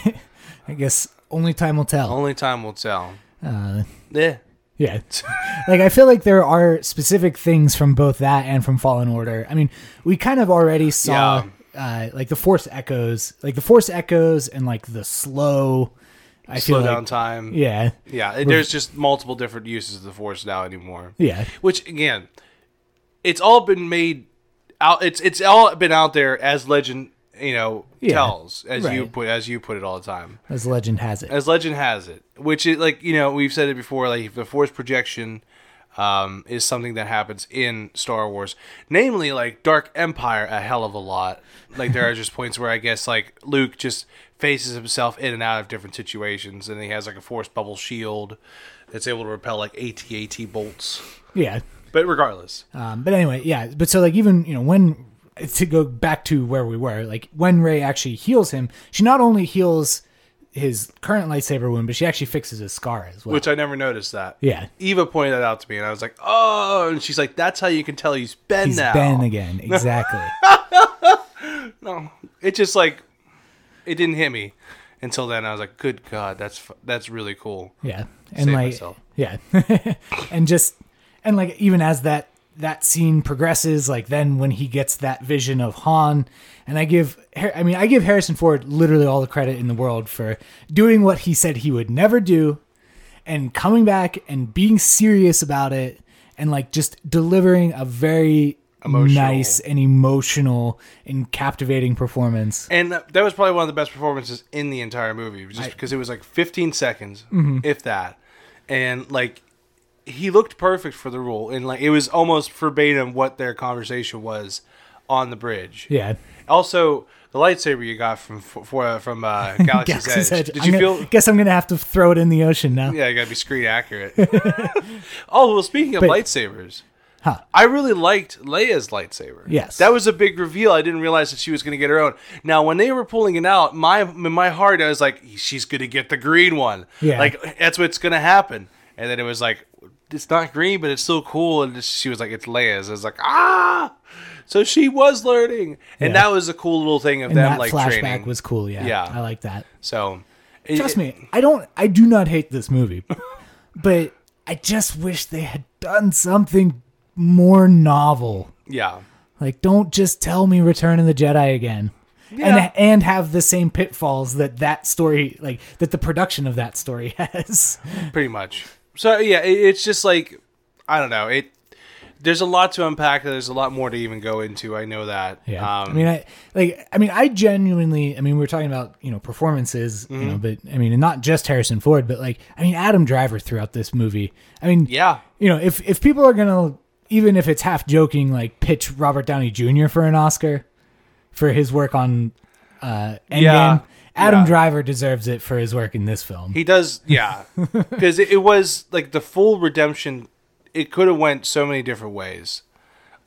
I guess only time will tell.
only time will tell
Uh,
yeah
Yeah. [LAUGHS] like I feel like there are specific things from both that and from Fallen Order. I mean, we kind of already saw uh like the Force Echoes, like the Force Echoes and like the slow I
slow
feel
down
like
time
yeah.
yeah there's just multiple different uses of the force now anymore
Yeah.
which again it's all been made out it's it's all been out there as legend you know
Yeah,
tells as you put as you put it all the time
As legend has it.
as legend has it which is like you know we've said it before like the force projection um, is something that happens in Star Wars, namely like Dark Empire a hell of a lot. Like there are just [LAUGHS] points where I guess like Luke just faces himself in and out of different situations, and he has like a force bubble shield that's able to repel like AT-AT bolts.
Yeah.
But regardless,
Um, but anyway, yeah. But so like even you know when to go back to where we were, like when Rey actually heals him, she not only heals his current lightsaber wound, but she actually fixes his scar as well.
which I never noticed that.
yeah,
Eva pointed that out to me, and I was like, "Oh!" And she's like, "That's how you can tell he's Ben
he's
now."
Ben [LAUGHS] again. Exactly. [LAUGHS]
No, it just like it didn't hit me until then. I was like, "Good God, that's that's really cool."
Yeah, and
Save
like
myself.
yeah, [LAUGHS] and just and like even as that that scene progresses, like then when he gets that vision of Han, and I give, I mean I give Harrison Ford literally all the credit in the world for doing what he said he would never do, and coming back and being serious about it, and like just delivering a very
Emotional.
nice and emotional and captivating performance.
And that was probably one of the best performances in the entire movie, just because it was like 15 seconds,
Mm-hmm.
if that, and like he looked perfect for the role, and like it was almost verbatim what their conversation was on the bridge.
Yeah.
Also, the lightsaber you got from for, from uh, [LAUGHS] Galaxy's,
Galaxy's
Edge.
Edge.
Did
I'm
you
gonna-
feel?
Guess I'm gonna have to throw it in the ocean now.
Yeah, you gotta be screen accurate. [LAUGHS] [LAUGHS] oh well, speaking of
But-
lightsabers,
Huh.
I really liked Leia's lightsaber.
Yes.
that was a big reveal. I didn't realize that she was gonna get her own. Now, when they were pulling it out, my in my heart, I was like, she's gonna get the green one.
Yeah.
like that's what's gonna happen. And then it was like, it's not green, but it's still cool. And she was like, it's Leia's. I was like, ah. So she was learning, and
Yeah.
that was a cool little thing of
And
them
that
like
flashback
training.
was cool. Yeah,
Yeah.
I like that.
so. it-
Trust me, I don't. I do not hate this movie, [LAUGHS] but I just wish they had done something more novel.
Yeah.
Like, don't just tell me Return of the Jedi again,
Yeah.
and and have the same pitfalls that that story, like that the production of that story [LAUGHS] has.
pretty much. So yeah, it, it's just like I don't know. It there's a lot to unpack. There's a lot more to even go into. I know that.
Yeah,
Um,
I mean, I like. I mean, I genuinely. I mean, we're talking about you know performances, you
Mm-hmm.
know, but I mean, and not just Harrison Ford, but like, I mean, Adam Driver throughout this movie. I mean,
yeah,
you know, if if people are gonna, even if it's half joking, like pitch Robert Downey Jr. for an Oscar for his work on uh, Endgame,
Yeah.
Adam
Yeah.
Driver deserves it for his work in this film.
he does. Yeah, [LAUGHS] because it, it was like the full redemption. It could have went so many different ways.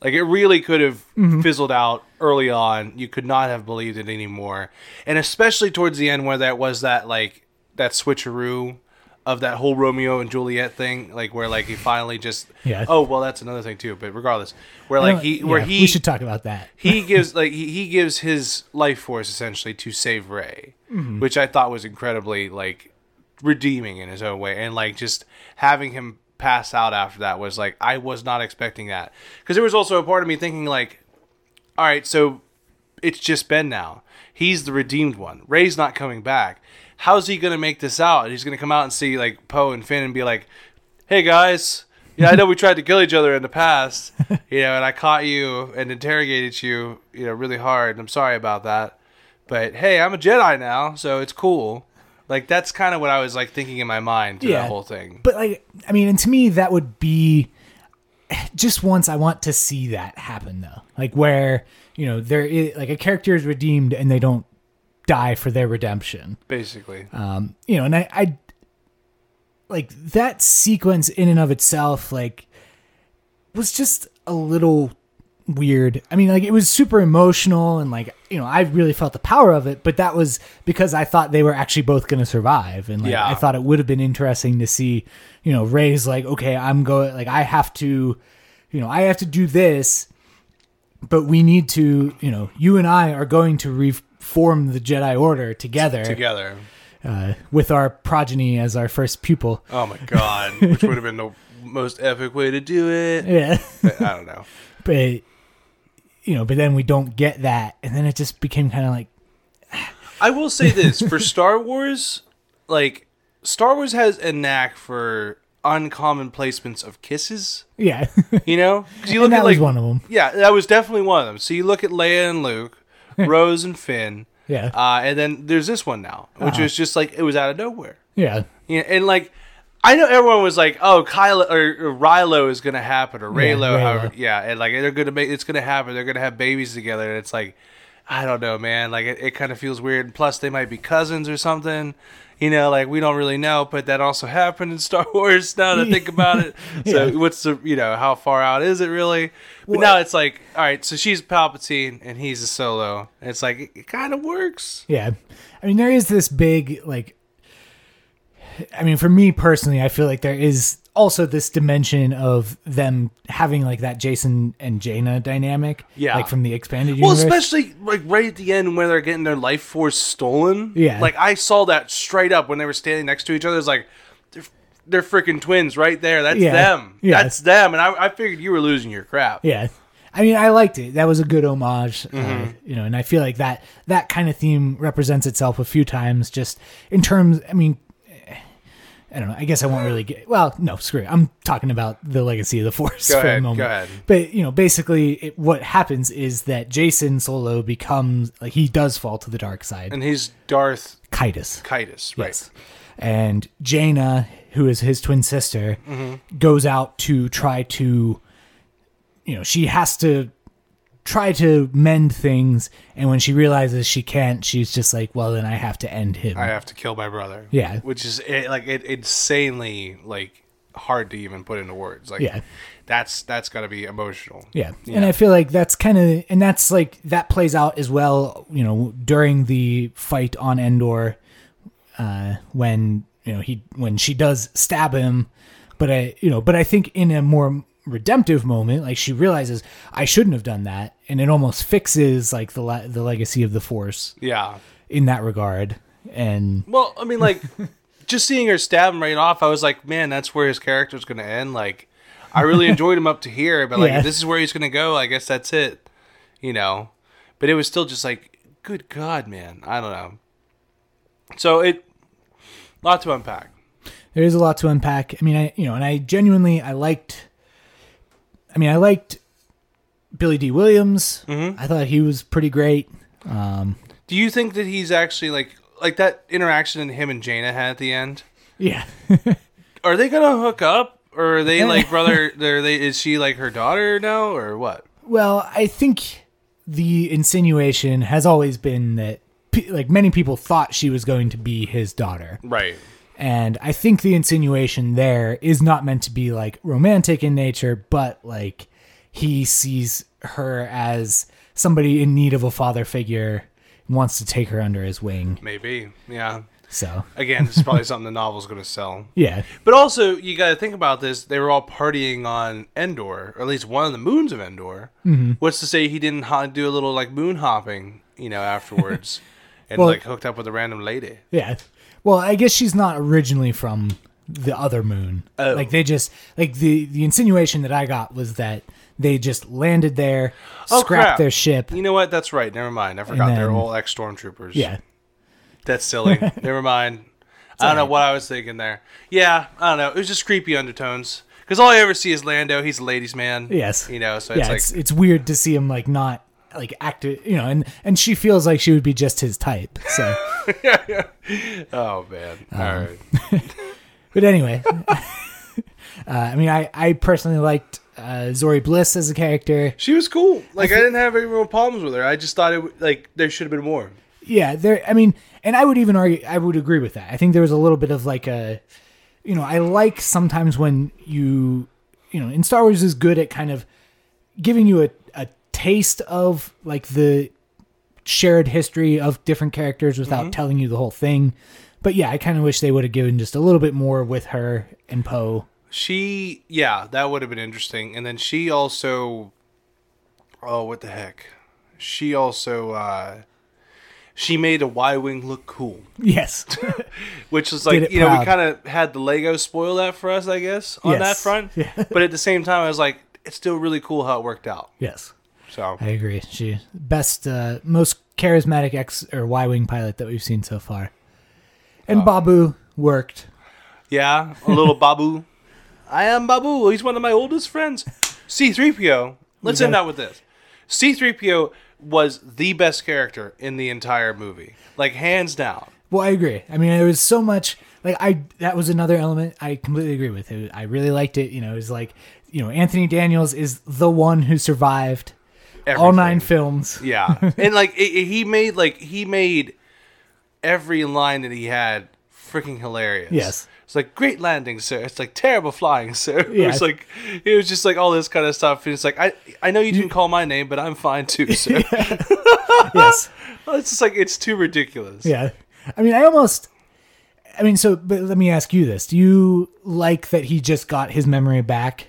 Like it really could have
Mm-hmm.
fizzled out early on. You could not have believed it anymore, and especially towards the end where that was that like that switcheroo of that whole Romeo and Juliet thing, like where like he finally just
Yeah.
Oh well, that's another thing too. But regardless, where like he where
yeah,
he
we should talk about that.
he gives like he, he gives his life force essentially to save Rey,
Mm-hmm.
which I thought was incredibly like redeeming in his own way, and like just having him pass out after that was like I was not expecting that because there was also a part of me thinking like, all right, so it's just Ben now. He's the redeemed one. Rey's not coming back. How's he gonna make this out? He's gonna come out and see like Poe and Finn and be like, "Hey guys, yeah, I know we tried to kill each other in the past, [LAUGHS] you know, and I caught you and interrogated you, you know, really hard. I'm sorry about that, but hey, I'm a Jedi now, so it's cool." Like that's kind of what I was like thinking in my mind through
Yeah.
that whole thing.
But like, I mean, and to me, that would be just once. I want to see that happen, though. Like where you know there is like a character is redeemed and they don't die for their redemption.
Basically,
Um, you know, and I, I like that sequence in and of itself, like was just a little weird. I mean, like it was super emotional and like you know I really felt the power of it, but that was because I thought they were actually both going to survive, and like
Yeah.
I thought it would have been interesting to see, you know, Rey's like, okay, I'm going, like I have to, you know, I have to do this, but we need to, you know, you and I are going to reform the Jedi Order together,
together.
uh, with our progeny as our first pupil.
Oh my god, [LAUGHS] which would have been the most epic way to do it.
Yeah.
I don't know.
but you know, but then we don't get that, and then it just became kind of like,
I will say [LAUGHS] this for Star Wars, like Star Wars has a knack for uncommon placements of kisses.
yeah,
You know, 'Cause you
and
look
that
at like
was one of them.
yeah, that was definitely one of them. So you look at Leia and Luke, [LAUGHS] Rose and Finn,
Yeah,
uh, and then there's this one now, which
Uh-huh.
was just like it was out of nowhere.
yeah,
Yeah, and like I know everyone was like, "Oh, Kylo or, or Rilo is gonna happen, or Reylo,
Reylo.
however, yeah," and like they're gonna make it's gonna happen. They're gonna have babies together, and it's like, I don't know, man. Like it, it kind of feels weird. Plus, they might be cousins or something. You know, like we don't really know, but that also happened in Star [LAUGHS] Wars. Now that I think about it, [LAUGHS] so
Yeah.
what's the you know how far out is it really? But
Well,
now it's like, all right, so she's Palpatine and he's a Solo. And it's like it, it kind of works.
Yeah. I mean, there is this big, like, I mean, for me personally, I feel like there is also this dimension of them having like that Jacen and Jaina dynamic.
Yeah.
Like from the expanded universe.
Well, especially like right at the end when they're getting their life force stolen.
Yeah.
Like I saw that straight up when they were standing next to each other. It's like they're they're freaking twins right there. That's
Yeah.
them.
Yeah.
That's them. And I, I figured you were losing your crap.
Yeah. I mean, I liked it. That was a good homage, uh,
Mm-hmm.
you know, and I feel like that that kind of theme represents itself a few times, just in terms. I mean, I don't know. I guess I won't really get. Well, no, screw it. I'm talking about the legacy of the [LAUGHS] Force
Go
for
ahead,
a
go
moment.
ahead.
But you know, basically, it, what happens is that Jacen Solo becomes like he does fall to the dark side.
And he's Darth
Caedus,
Caedus, right?
Yes. And Jaina, who is his twin sister,
Mm-hmm.
goes out to try to, you know, she has to try to mend things. And when she realizes she can't, she's just like, well, then I have to end him.
I have to kill my brother.
Yeah.
Which is eh, like it, insanely like hard to even put into words. Like
Yeah.
that's that's got to be emotional.
Yeah. And I feel like that's kind of, and that's like, that plays out as well, you know, during the fight on Endor, uh, when, you know, he, when she does stab him, but I, you know, but I think in a more redemptive moment, like she realizes I shouldn't have done that. And it almost fixes like the, le- the legacy of the force
Yeah.
in that regard. And
Well, I mean, like, [LAUGHS] just seeing her stab him right off, I was like, man, that's where his character's going to end. Like, I really enjoyed him up to here, but like, [LAUGHS]
Yeah.
if this is where he's going to go, I guess that's it, you know. But it was still just like, good God, man, I don't know. So it, lot to unpack.
there is a lot to unpack. I mean, I you know, and I genuinely I liked. I mean, I liked Billy Dee Williams. I thought he was pretty great. Um,
Do you think that he's actually like, like that interaction that him and Jaina had at the end?
yeah, [LAUGHS]
Are they gonna hook up, or are they like [LAUGHS] brother? Are they? Is she like her daughter now, or what?
well, I think the insinuation has always been that like many people thought she was going to be his daughter.
Right.
And I think the insinuation there is not meant to be like romantic in nature, but like he sees her as somebody in need of a father figure wants to take her under his wing.
Maybe. Yeah.
So,
Again, this is probably something the novel's going to sell. [LAUGHS]
yeah.
But also, you got to think about this. They were all partying on Endor, or at least one of the moons of Endor. Mm-hmm. What's to say he didn't do a little like moon hopping, you know, afterwards, [LAUGHS] and
Well-
like hooked up with a random lady?
Yeah. Well, I guess she's not originally from the other moon.
Oh.
Like they just like the the insinuation that I got was that they just landed there,
Oh,
scrapped
crap.
their ship.
You know what? That's right. Never mind. I forgot they're
then-
all ex stormtroopers.
Yeah.
That's silly. [LAUGHS] Never mind. I don't know what I was thinking there. Yeah, I don't know. It was just creepy undertones. Because all I ever see is Lando. He's a ladies' man.
Yes.
You know, so it's
yeah,
like
it's it's weird to see him like not like active, you know, and and she feels like she would be just his type. So, [LAUGHS]
Oh man!
Um,
All right. [LAUGHS]
but anyway, [LAUGHS] uh, I mean, I I personally liked uh, Zorii Bliss as a character.
She was cool. Like I, didn't have any real problems with her. I just thought it w- like there should have been more.
Yeah, there. I mean, and I would even argue, I would agree with that. I think there was a little bit of like a, you know, I like sometimes when you, you know, in Star Wars is good at kind of giving you a taste of like the shared history of different characters without telling you the whole thing. But yeah, I kind of wish they would have given just a little bit more with her and Poe.
She, yeah, that would have been interesting. And then she also, oh, what the heck? She also, uh, she made a Y wing look cool,
Yes. [LAUGHS]
which was like you know we kind of had the Lego spoil that for us, I guess, on that front. [LAUGHS]
Yeah.
But at the same time, I was like, it's still really cool how it worked out.
yes.
So
I agree. She best, uh, most charismatic X or Y wing pilot that we've seen so far. And Babu worked.
yeah, a little Babu. [LAUGHS] I am Babu. He's one of my oldest friends. C3PO. Let's end
got-
out with this. C3PO was the best character in the entire movie, like hands down.
Well, I agree. I mean, there was so much like I that was another element I completely agree with. It, I really liked it. You know, it was like you know Anthony Daniels is the one who survived. All nine films.
Yeah, [LAUGHS] and like it, it- he made like he made every line that he had freaking hilarious.
Yes.
it's like great landing, sir. It's like terrible flying, [LAUGHS] sir. It
Yeah.
was like it was just like all this kind of stuff. And it's like I I know you didn't call my name, but I'm fine too, [LAUGHS] sir.
yes.
it's just like it's too ridiculous.
Yeah. I mean, I almost. I mean, so, but let me ask you this: Do you like that he just got his memory back?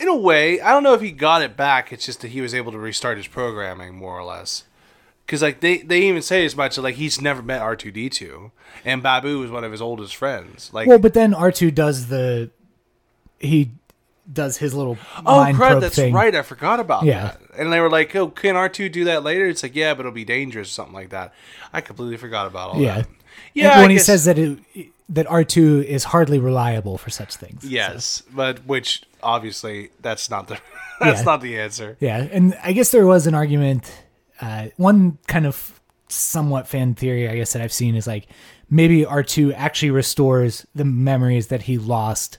In a way, I don't know if he got it back. It's just that he was able to restart his programming more or less. Because like they, they even say as much like he's never met R two D two, and Babu is one of his oldest friends. Like
Well, but then R two does the. He does his little
Oh, crud, that's
thing.
right. I forgot about
Yeah.
that. And they were like, oh, can R2 do that later? It's like, yeah, but it'll be dangerous or something like that. I completely forgot about all
Yeah.
that.
And
Yeah.
when
I
he
guess-
says that it, that R two is hardly reliable for such things.
Yes, but which obviously that's not the [LAUGHS] that's
Yeah.
not the answer.
Yeah, and I guess there was an argument. Uh, one kind of somewhat fan theory, I guess that I've seen is like maybe R two actually restores the memories that he lost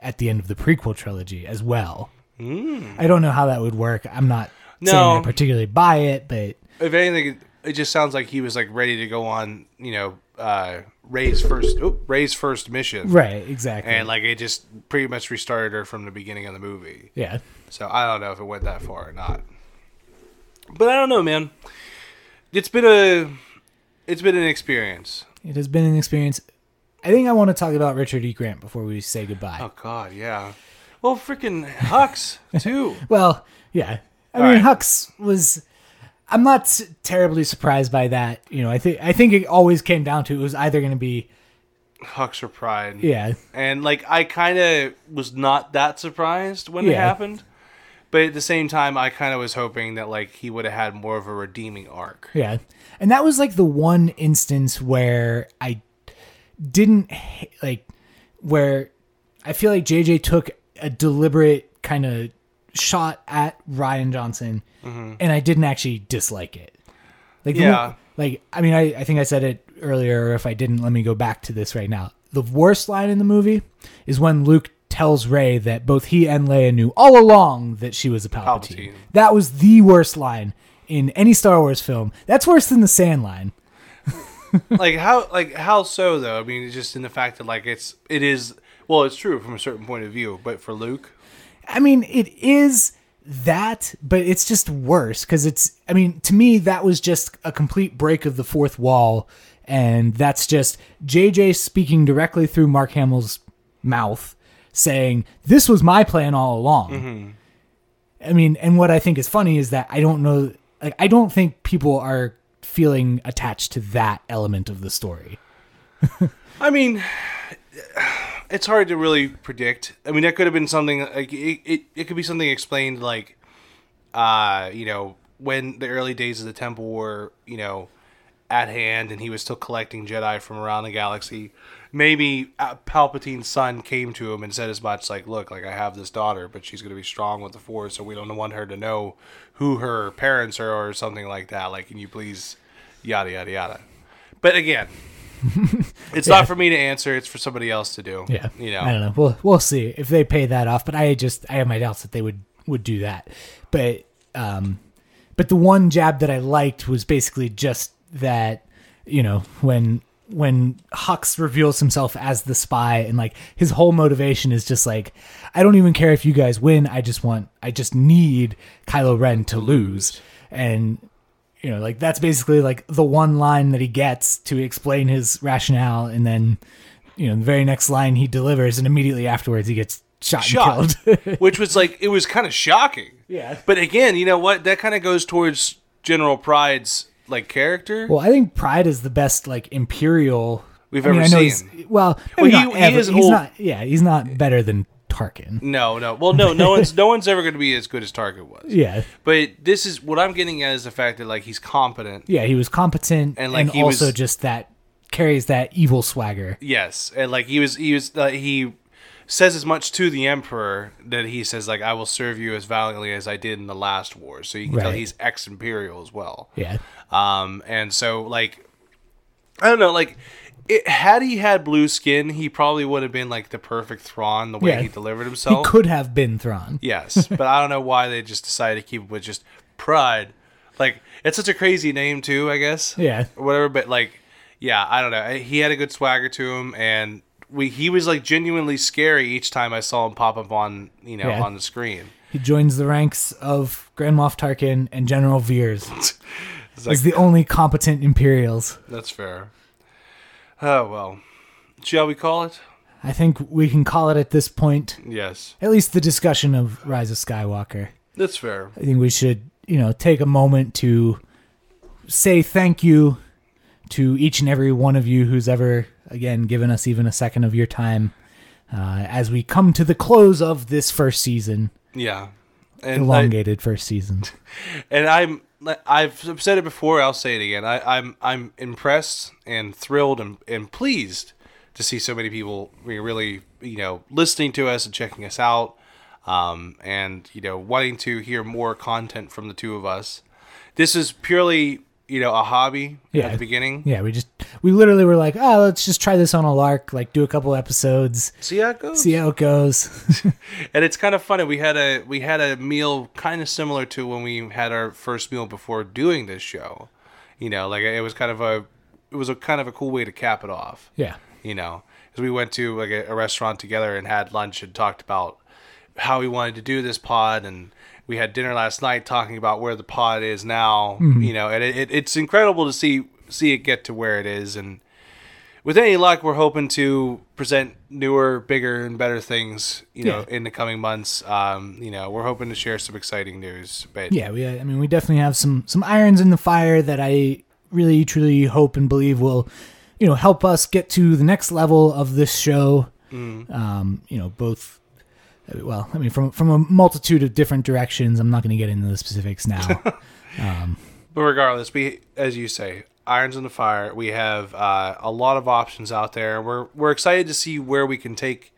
at the end of the prequel trilogy as well. I don't know how that would work. I'm not saying
Hmm.
I particularly buy it, but
If anything, it just sounds like he was like ready to go on, you know, uh, Rey's first oh, Rey's first mission,
right, exactly.
and like it just pretty much restarted her from the beginning of the movie.
yeah,
So I don't know if it went that far or not. But I don't know, man. It's been a it's been an experience.
it has been an experience. I think I want to talk about Richard E. Grant before we say goodbye.
Oh god, yeah. Well, freaking Hux too. [LAUGHS]
Well, yeah. I
All
mean,
right.
Hux was. I'm not s- terribly surprised by that. You know, I think I think it always came down to it was either going to be
Hux or Pryde.
yeah,
And like I kind of was not that surprised when it happened. But at the same time, I kind of was hoping that like he would have had more of a redeeming arc.
yeah, and that was like the one instance where I didn't like where I feel like JJ took a deliberate kind of shot at Rian Johnson, and I didn't actually dislike it. Like
Mm-hmm. Yeah.
like I mean, I, I think I said it earlier. If I didn't, let me go back to this right now. The worst line in the movie is when Luke tells Rey that both he and Leia knew all along that she was a Palpatine.
Palpatine.
That was the worst line in any Star Wars film. That's worse than the Sand line. [LAUGHS]
like how like how so though? I mean, just in the fact that like it's it is well, it's true from a certain point of view, but for Luke,
I mean, it is that, but it's just worse because it's. I mean, to me, that was just a complete break of the fourth wall, and that's just JJ speaking directly through Mark Hamill's mouth, saying, "This was my plan all along." Mm-hmm. I mean, and what I think is funny is that I don't know, like, I don't think people are feeling attached to that element of the story. [LAUGHS]
I mean, it's hard to really predict. I mean, that could have been something like it. It, it could be something explained like, uh, you know, when the early days of the temple were, you know, at hand, and he was still collecting Jedi from around the galaxy. Maybe uh, Palpatine's son came to him and said as much, like, "Look, like I have this daughter, but she's going to be strong with the Force, so we don't want her to know who her parents are, or something like that. Like, can you please, yada yada yada." But again, it's not for me to answer. It's for somebody else to do.
Yeah,
you know.
I don't know. We'll we'll see if they pay that off. But I just I have my doubts that they would would do that. But um, but the one jab that I liked was basically just that you know when when Hux reveals himself as the spy and like his whole motivation is just like I don't even care if you guys win. I just want I just need Kylo Ren to lose and you know like that's basically like the one line that he gets to explain his rationale and then you know the very next line he delivers and immediately afterwards he gets shot,
Shot,
and killed [LAUGHS]
which was like it was kind of shocking.
Yeah.
But again, you know what? That kind of goes towards General Pryde's like character.
well i think Pryde is the best like imperial
We've
I mean,
ever seen.
well,
Well, he-
not
he is
he's
old.
not yeah he's not better than tarkin
no, no. Well, no, no one's no one's ever going to be as good as Tarkin was.
yeah
But this is what I'm getting at is the fact that like he's competent.
yeah he was competent
And,
and,
like, he
also
was-
just that carries that evil swagger
Yes, and like he was he was uh, he says as much to the emperor that he says like I will serve you as valiantly as I did in the last war. So you can tell he's ex imperial as well.
yeah
Um, and so like, I don't know, like, it, had he had blue skin, he probably would have been like the perfect Thrawn the way
Yeah.
he delivered himself.
he could have been Thrawn
Yes, but I don't know why they just decided to keep it with just Pryde. Like it's such a crazy name too, I guess.
Yeah.
Or whatever, but like yeah, I don't know. He had a good swagger to him and we he was like genuinely scary each time I saw him pop up on, you know,
Yeah.
on the screen.
He joins the ranks of Grand Moff Tarkin and General Veers [LAUGHS]
It's like,
the only competent Imperials.
that's fair. Oh well. Shall we call it?
I think we can call it at this point,
Yes.
at least the discussion of Rise of Skywalker.
That's fair.
I think we should, you know, take a moment to say thank you to each and every one of you who's ever, again, given us even a second of your time uh, as we come to the close of this first season,
Yeah. And I-
elongated first season. [LAUGHS]
and I'm I've said it before. I'll say it again. I, I'm I'm impressed and thrilled and, and pleased to see so many people really you know listening to us and checking us out, um, and you know wanting to hear more content from the two of us. This is purely you know a hobby
Yeah.
at the beginning.
Yeah, we just, we literally were like, oh, let's just try this on a lark, like do a couple episodes,
See how it goes.
see how it goes. [LAUGHS]
And it's kind of funny. We had a we had a meal kind of similar to when we had our first meal before doing this show. You know, like it was kind of a it was a kind of a cool way to cap it off.
yeah.
You know, because we went to like a, a restaurant together and had lunch and talked about how we wanted to do this pod and we had dinner last night talking about where the pod is now. You know, and it, it, it's incredible to see see it get to where it is and with any luck, we're hoping to present newer, bigger, and better things. You know,
Yeah.
in the coming months. Um, you know, we're hoping to share some exciting news. But
Yeah, we. I mean, we definitely have some some irons in the fire that I really truly hope and believe will, you know, help us get to the next level of this show. Um, you know, both. Well, I mean, from from a multitude of different directions. I'm not going to get into the specifics now. [LAUGHS]
but regardless, we, as you say, irons in the fire. We have uh, a lot of options out there. We're we're excited to see where we can take.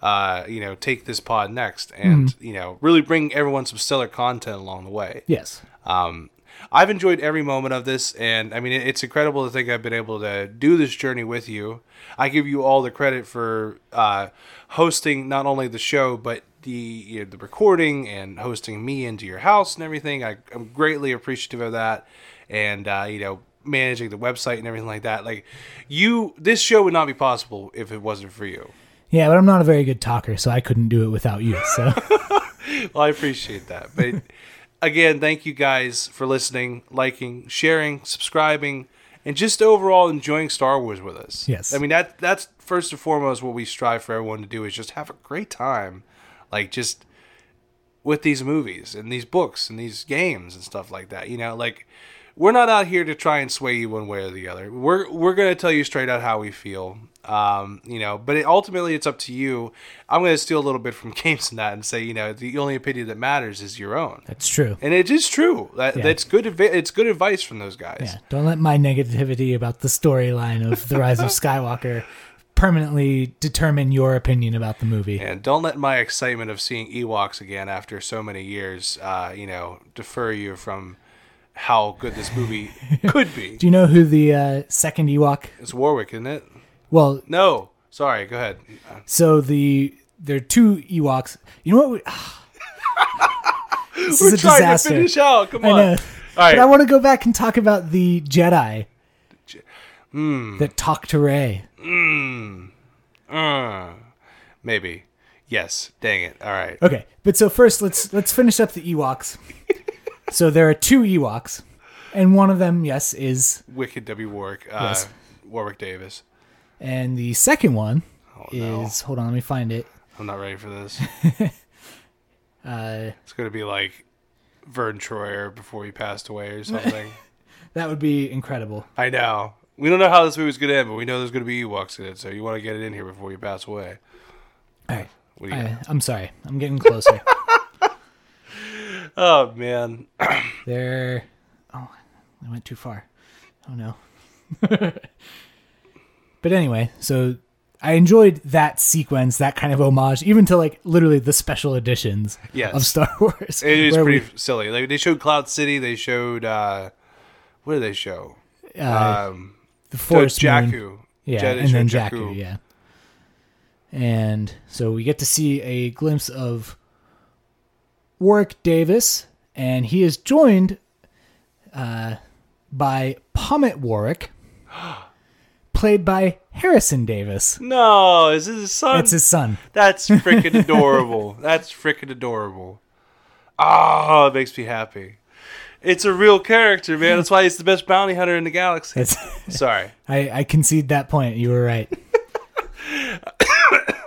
Uh, you know, take this pod next, and you know, really bring everyone some stellar content along the way.
yes.
Um, I've enjoyed every moment of this, and I mean, it's incredible to think I've been able to do this journey with you. I give you all the credit for uh, hosting not only the show, but the you know, the recording and hosting me into your house and everything. I, I'm greatly appreciative of that, and uh, you know, managing the website and everything like that. Like you, this show would not be possible if it wasn't for you.
Yeah, but I'm not a very good talker, so I couldn't do it without you. So [LAUGHS]
Well, I appreciate that. But again, thank you guys for listening, liking, sharing, subscribing, and just overall enjoying Star Wars with us.
Yes.
I mean that that's first and foremost what we strive for everyone to do is just have a great time. Like just with these movies and these books and these games and stuff like that. You know, like we're not out here to try and sway you one way or the other. We're we're gonna tell you straight out how we feel. Um, you know, but it, ultimately it's up to you. I'm gonna steal a little bit from [LAUGHS] Games and that and say, you know, the only opinion that matters is your own.
that's true.
And it is true. That
Yeah.
that's good. It's good advice from those guys.
Yeah, don't let my negativity about the storyline of the Rise of [LAUGHS] Skywalker permanently determine your opinion about the movie.
And don't let my excitement of seeing Ewoks again after so many years, uh, you know, defer you from how good this movie [LAUGHS] could be.
Do you know who the uh, second Ewok?
It's Warwick, isn't it?
Well,
No, sorry. Go ahead.
so the there are two Ewoks. You know what? We, [SIGHS] this
We're
is a
trying
disaster.
to finish out. Come
I
on.
know.
All
But I want to go back and talk about the Jedi
Hmm.
that talk to Rey.
Uh, maybe. Yes. Dang it. All right.
Okay, but so first let's let's finish up the Ewoks. [LAUGHS] so there are two Ewoks, and one of them, yes, is,
Wicket W. Warwick. Uh,
Yes.
Warwick Davis.
and the second one
Oh, no.
is. Hold on, let me find it.
I'm not ready for this. [LAUGHS]
Uh,
It's going to be like Vern Troyer before he passed away or [LAUGHS] something.
that would be incredible.
I know. We don't know how this movie's going to end, but we know there's going to be Ewoks in it, so you want to get it in here before you pass away.
All right,
What do you?
I, I'm sorry, I'm getting closer. [LAUGHS]
Oh, man. [CLEARS THROAT]
There. Oh, I went too far. Oh no. [LAUGHS] but anyway, so I enjoyed that sequence, that kind of homage, even to like literally the special editions
Yes.
of Star [LAUGHS] Wars.
It is pretty
we-
silly. Like, they showed Cloud City. They showed, uh, what did they show?
uh,
um,
the Force
Jakku.
Moon. Yeah,
Jedi
and then
showed
Jakku. Yeah. And so we get to see a glimpse of Warwick Davis and he is joined uh, by Pommet Warwick, [GASPS] played by Harrison Davis.
No, is this his son?
That's his [LAUGHS] son.
That's freaking adorable. That's freaking adorable. Oh, it makes me happy. It's a real character, man. That's why he's the best bounty hunter in the galaxy.
It's, [LAUGHS]
Sorry. [LAUGHS]
I, I concede that point. You were right.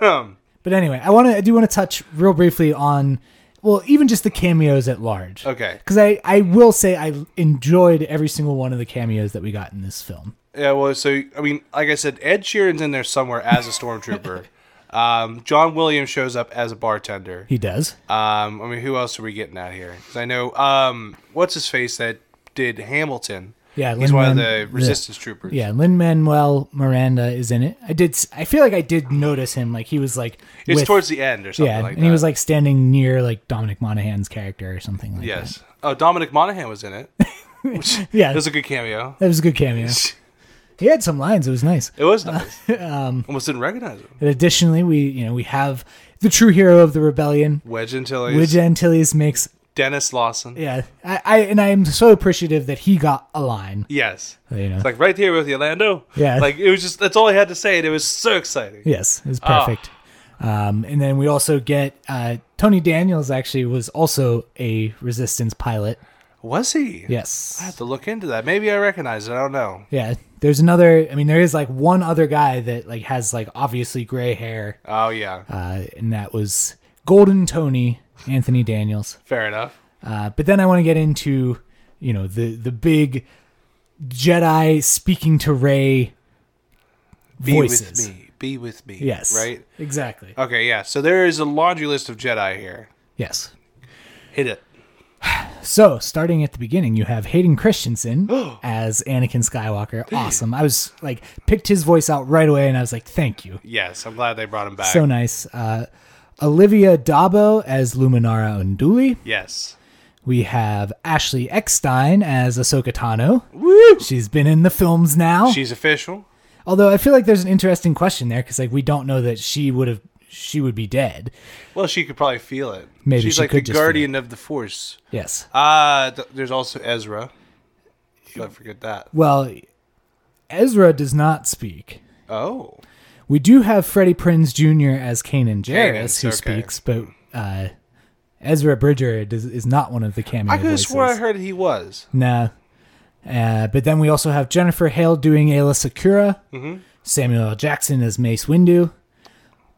[COUGHS] [COUGHS] but anyway, I want to. I do want to touch real briefly on, well, even just the cameos at large.
Okay.
Because I, I will say I enjoyed every single one of the cameos that we got in this film.
Yeah, well, so I mean, like I said, Ed Sheeran's in there somewhere as a stormtrooper. [LAUGHS] um, John Williams shows up as a bartender.
He does.
Um, I mean, who else are we getting out here? Because I know, um, what's his face that did Hamilton?
Yeah,
he's one of the resistance troopers.
Yeah, Lin Manuel Miranda is in it. I did. I feel like I did notice him. Like he was like.
it's
with-
towards the end or something
yeah,
like
and
that.
he was like standing near like Dominic Monaghan's character or something like
yes. Oh, Dominic Monaghan was in it.
that. [LAUGHS] Yeah,
It was a good cameo.
that was a good cameo. [LAUGHS] He had some lines. It was nice.
It was nice. [LAUGHS]
Um,
Almost didn't recognize him.
And additionally, we you know we have the true hero of the rebellion,
Wedge Antilles,
Wedge Antilles makes
Denis Lawson.
yeah. I, I and I am so appreciative that he got a line.
Yes.
You know,
It's like right here with you, Lando.
Yeah.
Like it was just that's all I had to say, and it was so exciting.
yes, it was
Ah.
perfect. Um, and then we also get uh, Tony Daniels. Actually, was also a resistance pilot.
Was he?
Yes.
I have to look into that. Maybe I recognize it. I don't know.
Yeah, there's another. I mean, there is like one other guy that like has like obviously gray hair,
Oh yeah.
uh, and that was Golden Tony Anthony Daniels.
Fair enough.
Uh, but then I want to get into you know the the big Jedi speaking to Rey
Be
voices.
with me. Be with me.
Yes,
Right.
Exactly.
Okay. Yeah. So there is a laundry list of Jedi here.
yes.
Hit it. [SIGHS]
So, starting at the beginning, you have Hayden Christensen [GASPS] as Anakin Skywalker. Awesome. I was like, picked his voice out right away, and I was like, thank you.
Yes, I'm glad they brought him back.
So nice. Uh, Olivia d'Abo as Luminara Unduli.
yes.
We have Ashley Eckstein as Ahsoka Tano.
Woo!
She's been in the films now.
She's official.
Although I feel like there's an interesting question there because like we don't know that she would have she would be dead.
Well, she could probably feel it.
Maybe
she's
she
like the guardian of the Force.
Yes.
Uh th- there's also Ezra. Don't forget that.
Well, Ezra does not speak.
Oh.
We do have Freddie Prinze Jr. as Kanan Jarrus, who
okay.
speaks, but uh, Ezra Bridger does, is not one of the cameo
I could have swore I heard he was.
Nah. Uh, but then we also have Jennifer Hale doing Aayla Secura,
Mm-hmm.
Samuel L. Jackson as Mace Windu,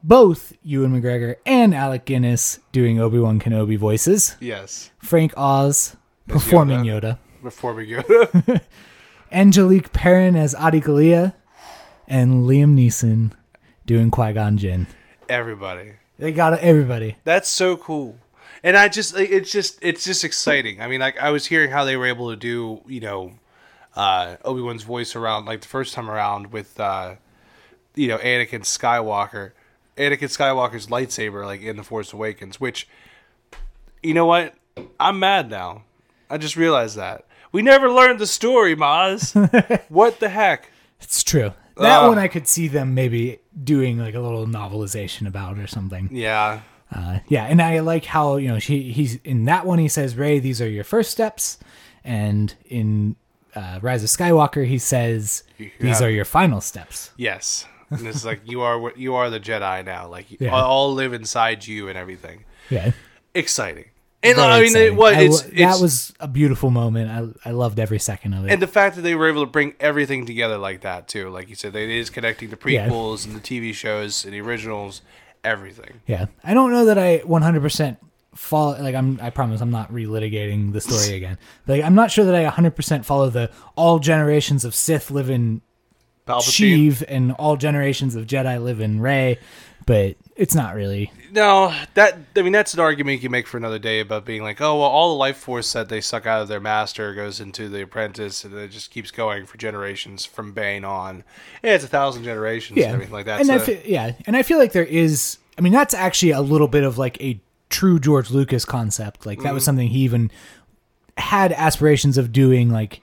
both Ewan McGregor and Alec Guinness doing Obi Wan Kenobi voices,
Yes.
Frank Oz performing Yoda,
Before we go. [LAUGHS] [LAUGHS]
Angelique Perrin as Adi Gallia, and Liam Neeson doing Qui Gon Jinn.
Everybody.
They got everybody.
That's so cool. And I just like, it's just it's just exciting. I mean, like I was hearing how they were able to do, you know, uh Obi Wan's voice around like the first time around with uh you know, Anakin Skywalker. Anakin Skywalker's lightsaber like in The Force Awakens, which you know what? I'm mad now. I just realized that. We never learned the story, Maz. [LAUGHS] what the heck?
It's true. That
Ah.
one I could see them maybe doing like a little novelization about or something.
Yeah.
Uh, yeah, and I like how you know she he's in that one he says Rey these are your first steps, and in uh, Rise of Skywalker he says these
have-
are your final steps.
Yes. And it's like you are you are the Jedi now. Like [LAUGHS]
Yeah.
all live inside you and everything.
Yeah,
Exciting. And
very
I mean, it was it's,
lo-
it's
that was a beautiful moment. I I loved every second of it.
and the fact that they were able to bring everything together like that too. Like you said, they it is connecting the
Yeah.
prequels and the TV shows and the originals, everything.
yeah, I don't know that I 100 percent follow. Like I'm, I promise I'm not relitigating the story [LAUGHS] again. Like I'm not sure that I 100 percent follow the all generations of Sith live in
Palpatine.
Sheev and all generations of Jedi live in Rey, but it's not really.
No, that I mean that's an argument you can make for another day about being like, oh well, all the life force that they suck out of their master goes into the apprentice, and it just keeps going for generations from Bane on. Yeah, it's a thousand generations.
Yeah,
and everything like that.
And I feel, yeah, and I feel like there is. I mean, that's actually a little bit of like a true George Lucas concept. Like that was
Mm-hmm.
something he even had aspirations of doing, like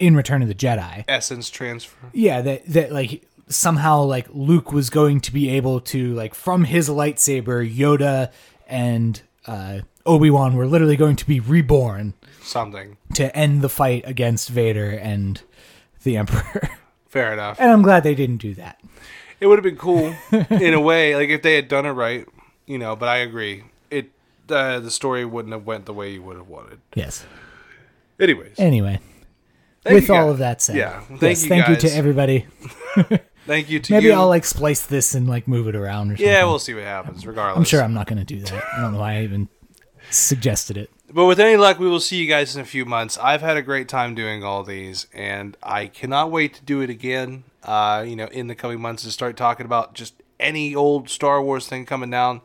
in Return of the Jedi.
essence transfer.
Yeah, that that like somehow like Luke was going to be able to like from his lightsaber, Yoda and uh, Obi Wan were literally going to be reborn
Something.
to end the fight against Vader and the Emperor. [LAUGHS]
Fair enough.
and I'm glad they didn't do that.
It would have been cool [LAUGHS] in a way, like if they had done it right, you know. But I agree, it uh, the story wouldn't have went the way you would have wanted.
Yes.
Anyways,
Anyway,
thank
with all
guys.
of that said,
yeah, thank
yes,
you
thank
guys.
you to everybody. [LAUGHS]
Thank you to
Maybe
you.
I'll like splice this and like move it around or something.
yeah, we'll see what happens. Regardless,
I'm sure I'm not going to do that. I don't know why I even suggested it.
But with any luck, we will see you guys in a few months. I've had a great time doing all these, and I cannot wait to do it again. Uh, you know, in the coming months, to start talking about just any old Star Wars thing coming down.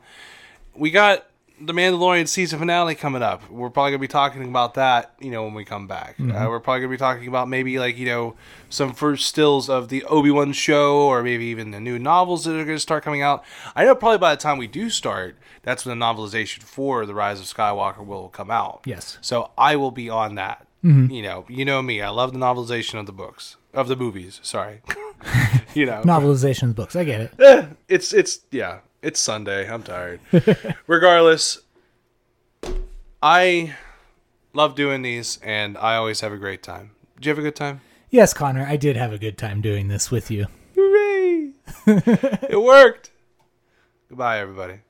We got the Mandalorian season finale coming up. We're probably gonna be talking about that. You know, when we come back, uh, mm-hmm. we're probably gonna be talking about maybe like you know some first stills of the Obi Wan show, or maybe even the new novels that are gonna start coming out. I know probably by the time we do start, that's when the novelization for the Rise of Skywalker will come out.
Yes.
So I will be on that. Mm-hmm. You know, you know me. I love the novelization of the books of the movies. Sorry, [LAUGHS] you know, [LAUGHS]
Novelization of the books. I get it.
Eh, it's it's yeah, it's Sunday. I'm tired. [LAUGHS] Regardless, I love doing these, and I always have a great time. Did you have a good time?
Yes, Connor, I did have a good time doing this with you.
Hooray! [LAUGHS] it worked. Goodbye, everybody.